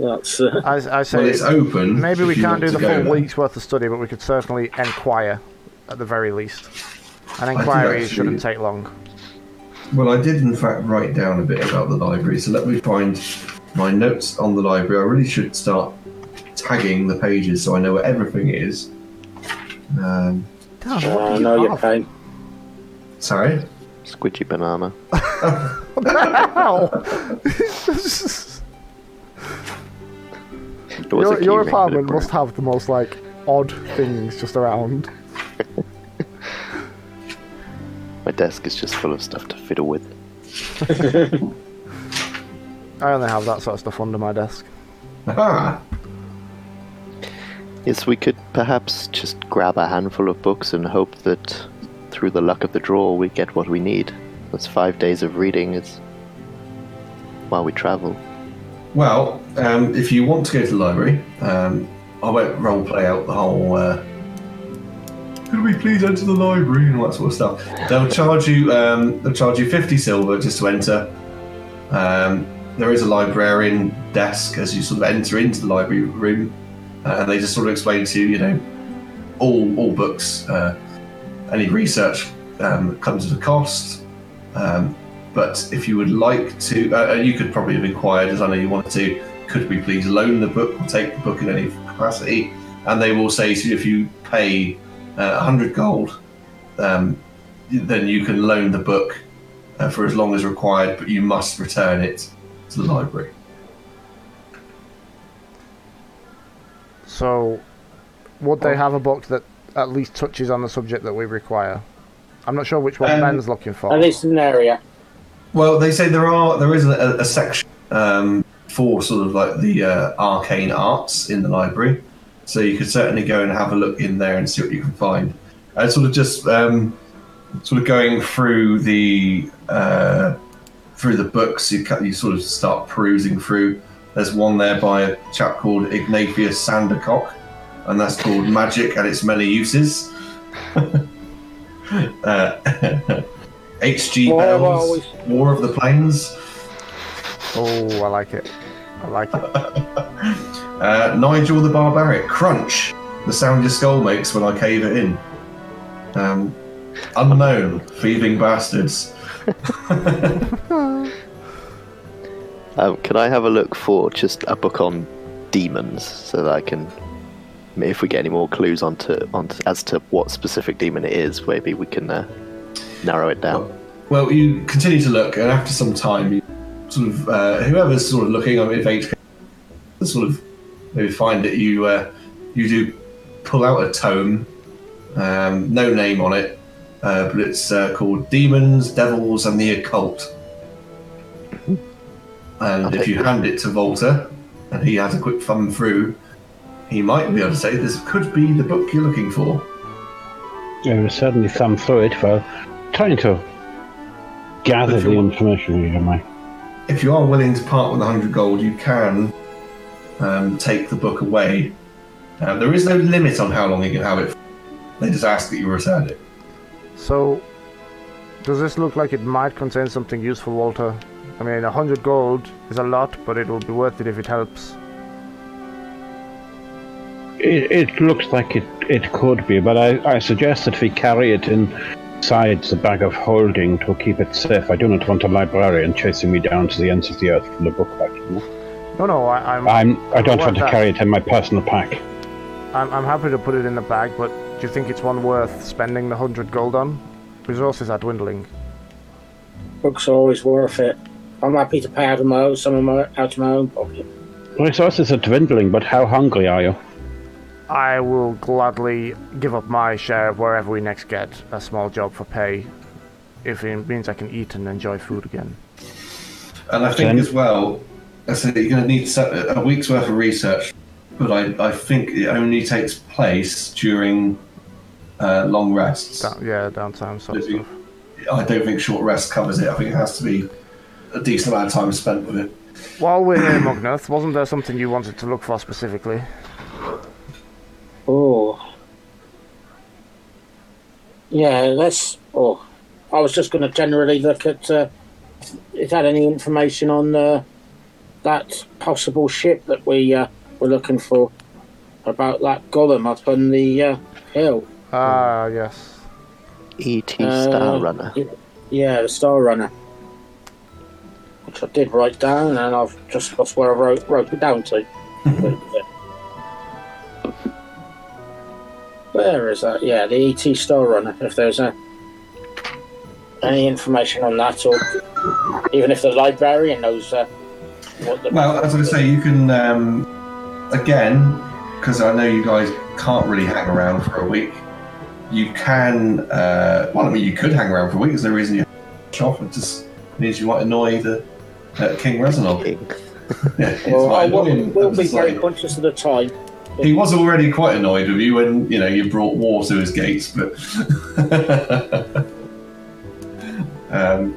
that's. Uh, I, I Well, it's open. maybe we can't do the go full there. week's worth of study, but we could certainly inquire at the very least. An inquiry actually- shouldn't take long. Well, I did in fact write down a bit about the library, so let me find my notes on the library. I really should start tagging the pages so I know where everything is. Um, Damn, what uh, do I you know your have? pain. sorry. Squidgy banana. Ow! Your your keyring, but it apartment must have the most like odd things just around. My desk is just full of stuff to fiddle with. I only have that sort of stuff under my desk. Ah, Yes, we could perhaps just grab a handful of books and hope that through the luck of the draw we get what we need. That's five days of reading is while we travel. Well, um, if you want to go to the library, um, I won't role play out the whole. Uh, could we please enter the library and all that sort of stuff? They'll charge you. Um, they'll charge you fifty silver just to enter. Um, there is a librarian desk as you sort of enter into the library room, uh, and they just sort of explain to you, you know, all all books, uh, any research um, comes at a cost. Um, but if you would like to, uh, uh, you could probably have inquired, as I know you wanted to. Could we please loan the book or take the book in any capacity? And they will say to you, if you pay uh, 100 gold, um, then you can loan the book uh, for as long as required, but you must return it to the library. So, would they have a book that at least touches on the subject that we require? I'm not sure which one Um, Ben's looking for. At least an area. Well, they say there are there is a, a section um, for sort of like the uh, arcane arts in the library, so you could certainly go and have a look in there and see what you can find. And sort of just um, sort of going through the uh, through the books, you you sort of start perusing through. There's one there by a chap called Ignatius Sandercock, and that's called Magic and Its Many Uses. uh, H.G. Well, well, Bell's War of the Plains. Oh, I like it. I like it. Uh, Nigel the Barbaric, Crunch, the sound your skull makes when I cave it in. Um, unknown, thieving bastards. Um, can I have a look for just a book on demons so that I can, if we get any more clues onto, onto as to what specific demon it is, maybe we can uh, narrow it down. Well, you continue to look, and after some time, you sort of uh, whoever's sort of looking. I mean, if HK sort of maybe find that you uh, you do pull out a tome, um, no name on it, uh, but it's uh, called Demons, Devils, and the Occult. And I'll if you it. hand it to Volta, and he has a quick thumb through, he might be able to say this could be the book you're looking for. I will certainly thumb through it while trying to gather the information here, am I? If you are willing to part with 100 gold, you can um, take the book away. Um, there is no limit on how long you can have it. They just ask that you return it. So, does this look like it might contain something useful, Walter? I mean, a hundred gold is a lot, but it will be worth it if it helps. It, it looks like it, it could be, but I, I suggest that we carry it inside the bag of holding to keep it safe. I do not want a librarian chasing me down to the ends of the earth for the book bag. you? No, no, I, I'm, I'm, I don't want to that- carry it in my personal pack. I'm, I'm happy to put it in the bag, but do you think it's one worth spending the hundred gold on? Resources are dwindling. Books are always worth it. I'm happy to pay out of my own, some of my out of my own pocket. Resources are dwindling, but how hungry are you? I will gladly give up my share of wherever we next get a small job for pay, if it means I can eat and enjoy food again. And I think Then- as well, I said you're going to need a week's worth of research, but I, I think it only takes place during uh, long rests. Down, yeah, downtime sort of stuff. I don't think short rest covers it. I think it has to be a decent amount of time spent with it. While we're here, Mugnath, wasn't there something you wanted to look for specifically? Oh. Yeah, let's. Oh, I was just going to generally look at. Uh, if it had any information on uh, that possible ship that we uh, were looking for about that golem up on the uh, hill. Ah, yes. E.T. Uh, Star Runner. Yeah, the Star Runner. Which I did write down, and I've just lost where I wrote, wrote it down to. But, Where is that? Yeah, the ET Star Runner. If there's a, any information on that, or even if the librarian knows uh, what the. Well, as I say, you can um, again because I know you guys can't really hang around for a week. You can. Uh, well, I mean, you could hang around for a week. There's no reason you have to off. It just means you might annoy the uh, King Reznov. King. yeah, well, I will, will be very conscious of the time. He was already quite annoyed with you when you know you brought war to his gates, but um,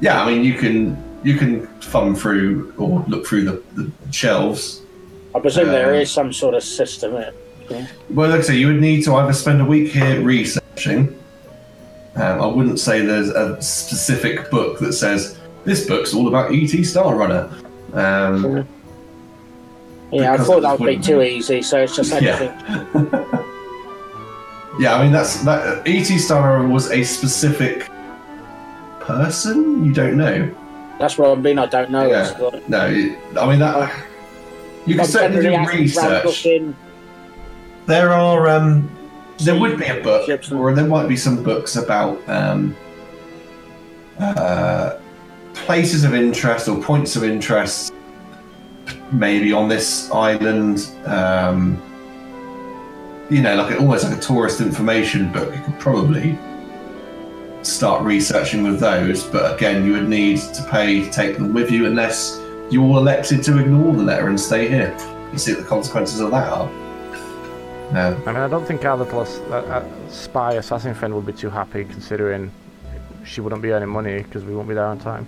yeah, I mean you can you can thumb through or look through the, the shelves. I presume there Um, is some sort of system. uh, Well, like I say, you would need to either spend a week here researching. Um, I wouldn't say there's a specific book that says this book's all about ET Star Runner. Um, Yeah, I thought that would be too easy, so it's just Yeah. anything. Yeah, I mean that's that. ET Star was a specific person. You don't know. That's what I mean. I don't know. Yeah. No, I mean that. You can certainly do research. There are. Um, there would be a book, or there might be some books about um, uh, places of interest or points of interest, maybe on this island. Um, you know, like almost like a tourist information book. You could probably start researching with those, but again, you would need to pay to take them with you unless you all elected to ignore the letter and stay here. You see what the consequences of that are. No. I mean, I don't think our little uh, uh, spy assassin friend would be too happy considering she wouldn't be earning money because we won't be there on time.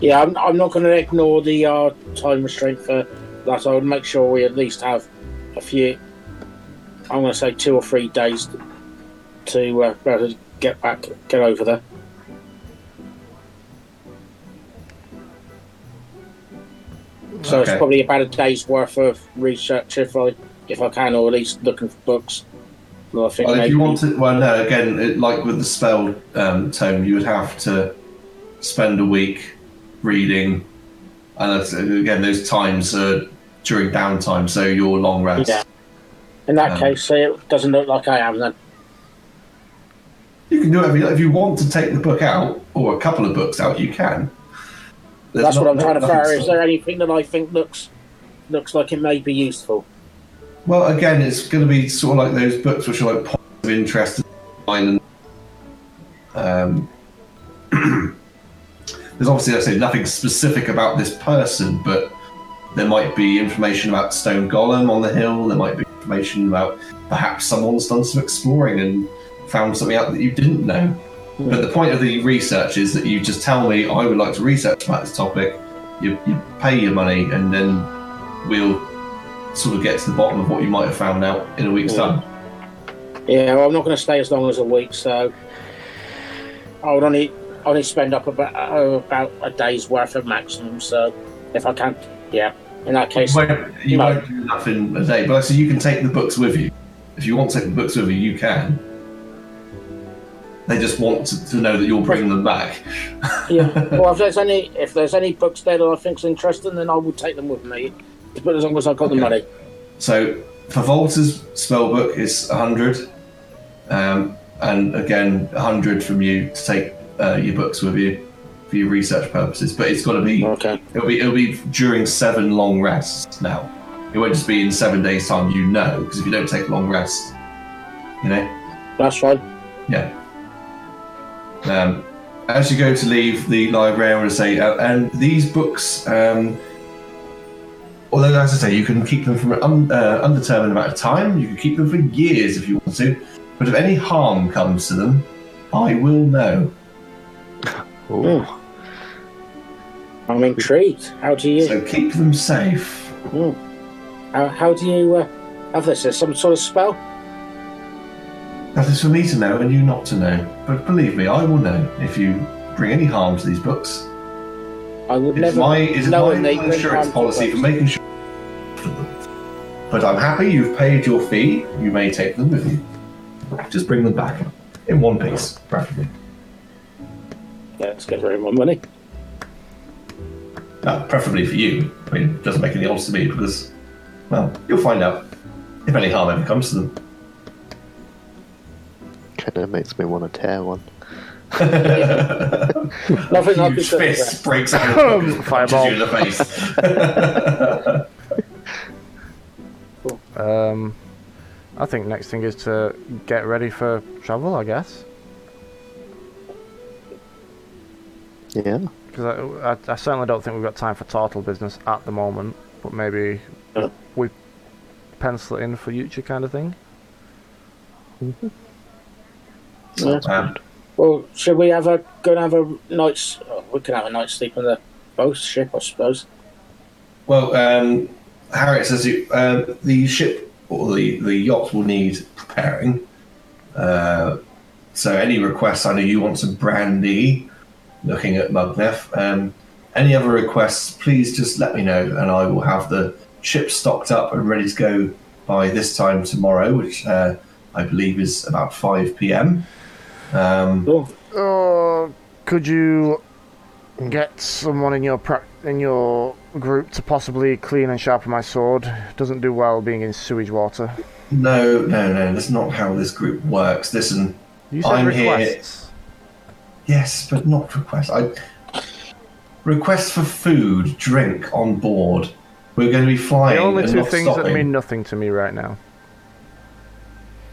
Yeah, I'm, I'm not going to ignore the uh, time restraint for that. I would make sure we at least have a few. I'm going to say two or three days to uh, be able to get back, get over there. So Okay. it's probably about a day's worth of research if I if I can, or at least looking for books. Well, I think Well, if you want to, well, no, again, it, like with the spell um, tome, you would have to spend a week reading, and that's, again, those times are during downtime, so your long rest. Yeah. in that Um, case, it doesn't look like I am then. You can do whatever you, if you want to take the book out or a couple of books out. You can. There's That's what I'm trying to figure. Is there anything that I think looks looks like it may be useful? Well, again, it's going to be sort of like those books which are like points of interest in. Um, there's obviously, I say, nothing specific about this person, but There might be information about Stone Golem on the hill. There might be information about perhaps someone's done some exploring and found something out that you didn't know. Hmm. But the point of the research is that you just tell me I would like to research about this topic. You, you pay your money, and then we'll sort of get to the bottom of what you might have found out in a week's Yeah. time. Yeah, well, I'm not going to stay as long as a week, so I would only only spend up about uh, about a day's worth of maximum. So if I can't, yeah. In that case, You won't, you won't do enough in a day, but I so you can take the books with you. If you want to take the books with you, you can. They just want to, to know that you're bringing them back. yeah. Well, if there's any if there's any books there that I think's interesting, then I will take them with me. But as long as I've got the money. So for Volta's spell book is 100, um, and again 100 from you to take uh, your books with you for your research purposes. But it's got to be Okay. it'll be it'll be during seven long rests now. It won't just be in seven days' time. You know, because if you don't take long rests, you know. That's fine. Yeah. Um, as you go to leave the library, I want to say, uh, and these books, um, although as I say, you can keep them for an un, uh, undetermined amount of time. You can keep them for years if you want to. But if any harm comes to them, I will know. Ooh. I'm intrigued. How do you So keep them safe. how, how do you uh, have this? Is some sort of spell? That is for me to know and you not to know. But believe me, I will know if you bring any harm to these books. I would It's never my, it's know my insurance policy for making sure. But I'm happy you've paid your fee. You may take them with you. Just bring them back in one piece, preferably. Yeah, let's get rid my money. Uh, preferably for you. I mean, it doesn't make any odds to me because, well, you'll find out if any harm ever comes to them. Kind of makes me want to tear one. Nothing like Huge it. fist breaks out of the punches Fireball. you in the face. Um, I think next thing is to get ready for travel, I guess. Yeah. Because I, I, I certainly don't think we've got time for turtle business at the moment, but maybe Uh. we pencil it in for future kind of thing. Sounds Um, good. Well, should we have a go and have a night's? Oh, we can have a night's sleep on the boat ship, I suppose. Well, um, Harriet says you, um, the ship or the, the yacht will need preparing. Uh, so any requests, I know you want some brandy, looking at Mugnef. Um, any other requests, please just let me know and I will have the ship stocked up and ready to go by this time tomorrow, which uh, I believe is about 5 p.m. Um, Oh, Uh, could you get someone in your pra- in your group to possibly clean and sharpen my sword? Doesn't do well being in sewage water. no, no, no, that's not how this group works. Listen, You said I'm here- requests. Yes, but not request. I request for food, drink on board. We're going to be flying. The only and two not things stopping. that mean nothing to me right now.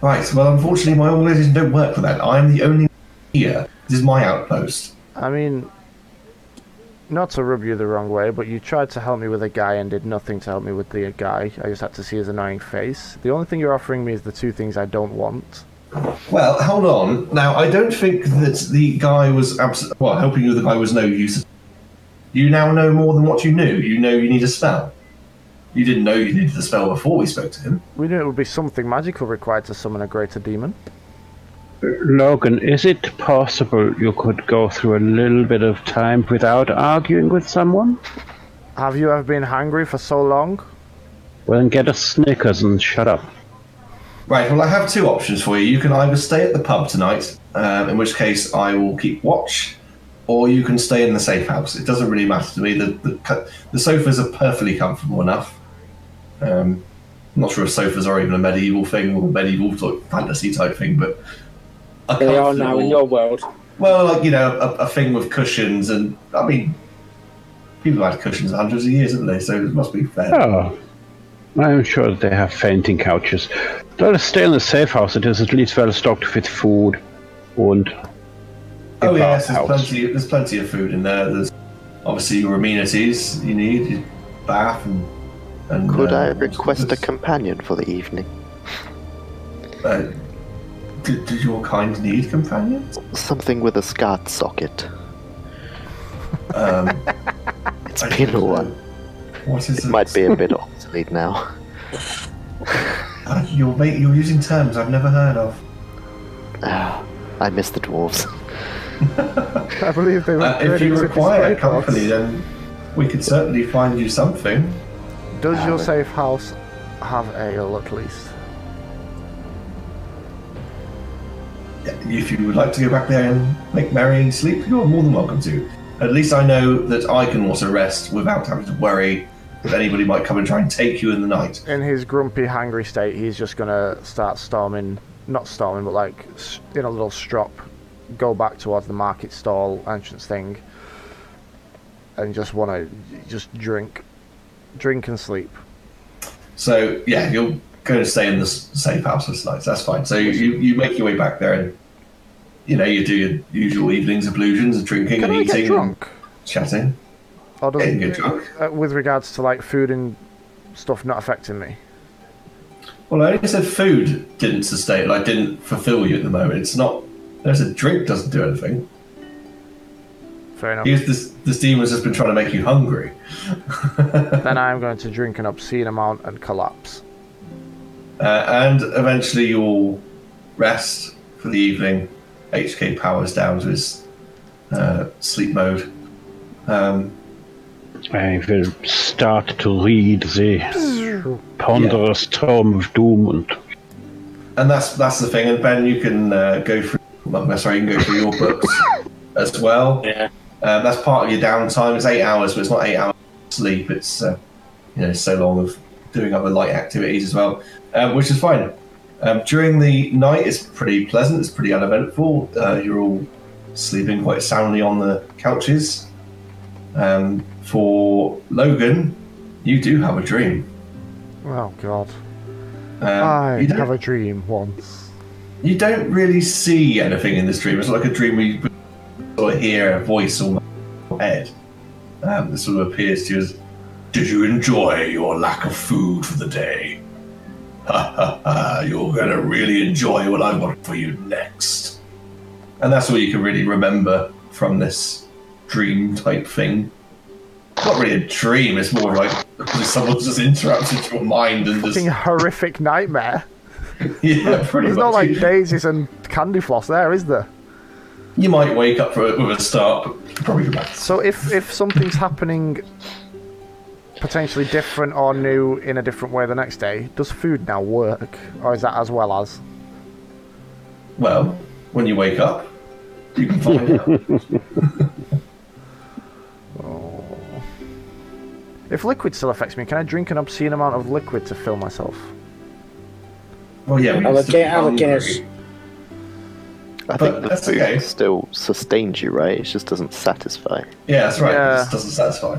Right. Well, unfortunately, my organisation don't work for that. I'm the only here. This is my outpost. I mean, not to rub you the wrong way, but you tried to help me with a guy and did nothing to help me with the guy. I just had to see his annoying face. The only thing you're offering me is the two things I don't want. Well, hold on. Now, I don't think that the guy was abs- well helping you. The guy was no use. You now know more than what you knew. You know you need a spell. You didn't know you needed a spell before we spoke to him. We knew it would be something magical required to summon a greater demon. Logan, is it possible you could go through a little bit of time without arguing with someone? Have you ever been hungry for so long? Well, then get a Snickers and shut up. Right. Well, I have two options for you. You can either stay at the pub tonight, um, in which case I will keep watch, or you can stay in the safe house. It doesn't really matter to me. The the, the sofas are perfectly comfortable enough. Um, I'm not sure if sofas are even a medieval thing or a medieval type, fantasy type thing, but they are now in your world. well, like you know, a, a thing with cushions, and I mean, people have had cushions hundreds of years, haven't they? So it must be fair. Oh, I'm sure that they have fainting couches. Let us stay in the safe house. It is at least well stocked with food and. Oh yes, there's bathhouse. plenty. There's plenty of food in there. There's obviously your amenities you need. bath and. and Could uh, I request a companion for the evening? Uh, did, did your kind need companions? Something with a SCART socket. Um, It's I been a don't while. Know. What is It might be a bit obsolete now. Uh, you're, ma- you're using terms I've never heard of. Ah, I miss the dwarves. I believe they were Uh, if you require a company, then we could certainly find you something. Does your Ah, safe house have ale at least? If you would like to go back there and make merry and sleep, you're more than welcome to. At least I know that I can also rest without having to worry anybody might come and try and take you in the night. In his grumpy, hangry state, he's just gonna start storming, not storming, but like in a little strop, go back towards the market stall entrance thing, and just wanna just drink, drink and sleep. So yeah, you're going to stay in the safe house for tonight. So that's fine. So you, you make your way back there, and you know you do your usual evenings ablutions and drinking Can and I eating, and chatting. Or does Yeah, you can get drunk. uh, with regards to like food and stuff not affecting me? Well, I only said food didn't sustain, like didn't fulfill you at the moment. It's not. There's a drink doesn't do anything. Fair enough. Here's this. This demon's just been trying to make you hungry. then I'm going to drink an obscene amount and collapse. Uh, and eventually you'll rest for the evening. HK powers down to his uh, sleep mode. Um, I will start to read the ponderous tome of doom and and that's that's the thing. And Ben, you can uh, go through. well, Sorry, you can go through your books as well. Yeah. Um, that's part of your downtime. It's eight hours, but it's not eight hours of sleep. It's uh, you know so long of doing other light activities as well, um, which is fine. Um, during the night, it's pretty pleasant. It's pretty uneventful. Uh, you're all sleeping quite soundly on the couches. Um, for Logan, you do have a dream. Oh God! Um, I you, have a dream once. you don't really see anything in this dream. It's like a dream where you sort of hear a voice on your head. Um, that sort of appears to you as, Did you enjoy your lack of food for the day? Ha ha ha, you're going to really enjoy what I want for you next. And that's all you can really remember from this dream type thing. Not really a dream, it's more like someone's just interrupted your mind and just. Horrific nightmare. Yeah, pretty There's much. not like daisies and candy floss there, is there? You might wake up for, with a start, but probably go back. So if if something's happening potentially different or new in a different way the next day, does food now work, or is that as well as? Well, when you wake up, you can find out. If liquid still affects me, can I drink an obscene amount of liquid to fill myself? Well, yeah, we Have a used to be Guin- have a hungry. Guinness. I But think the that's food okay. still sustains you, right? It just doesn't satisfy. Yeah, that's right. Yeah. It just doesn't satisfy.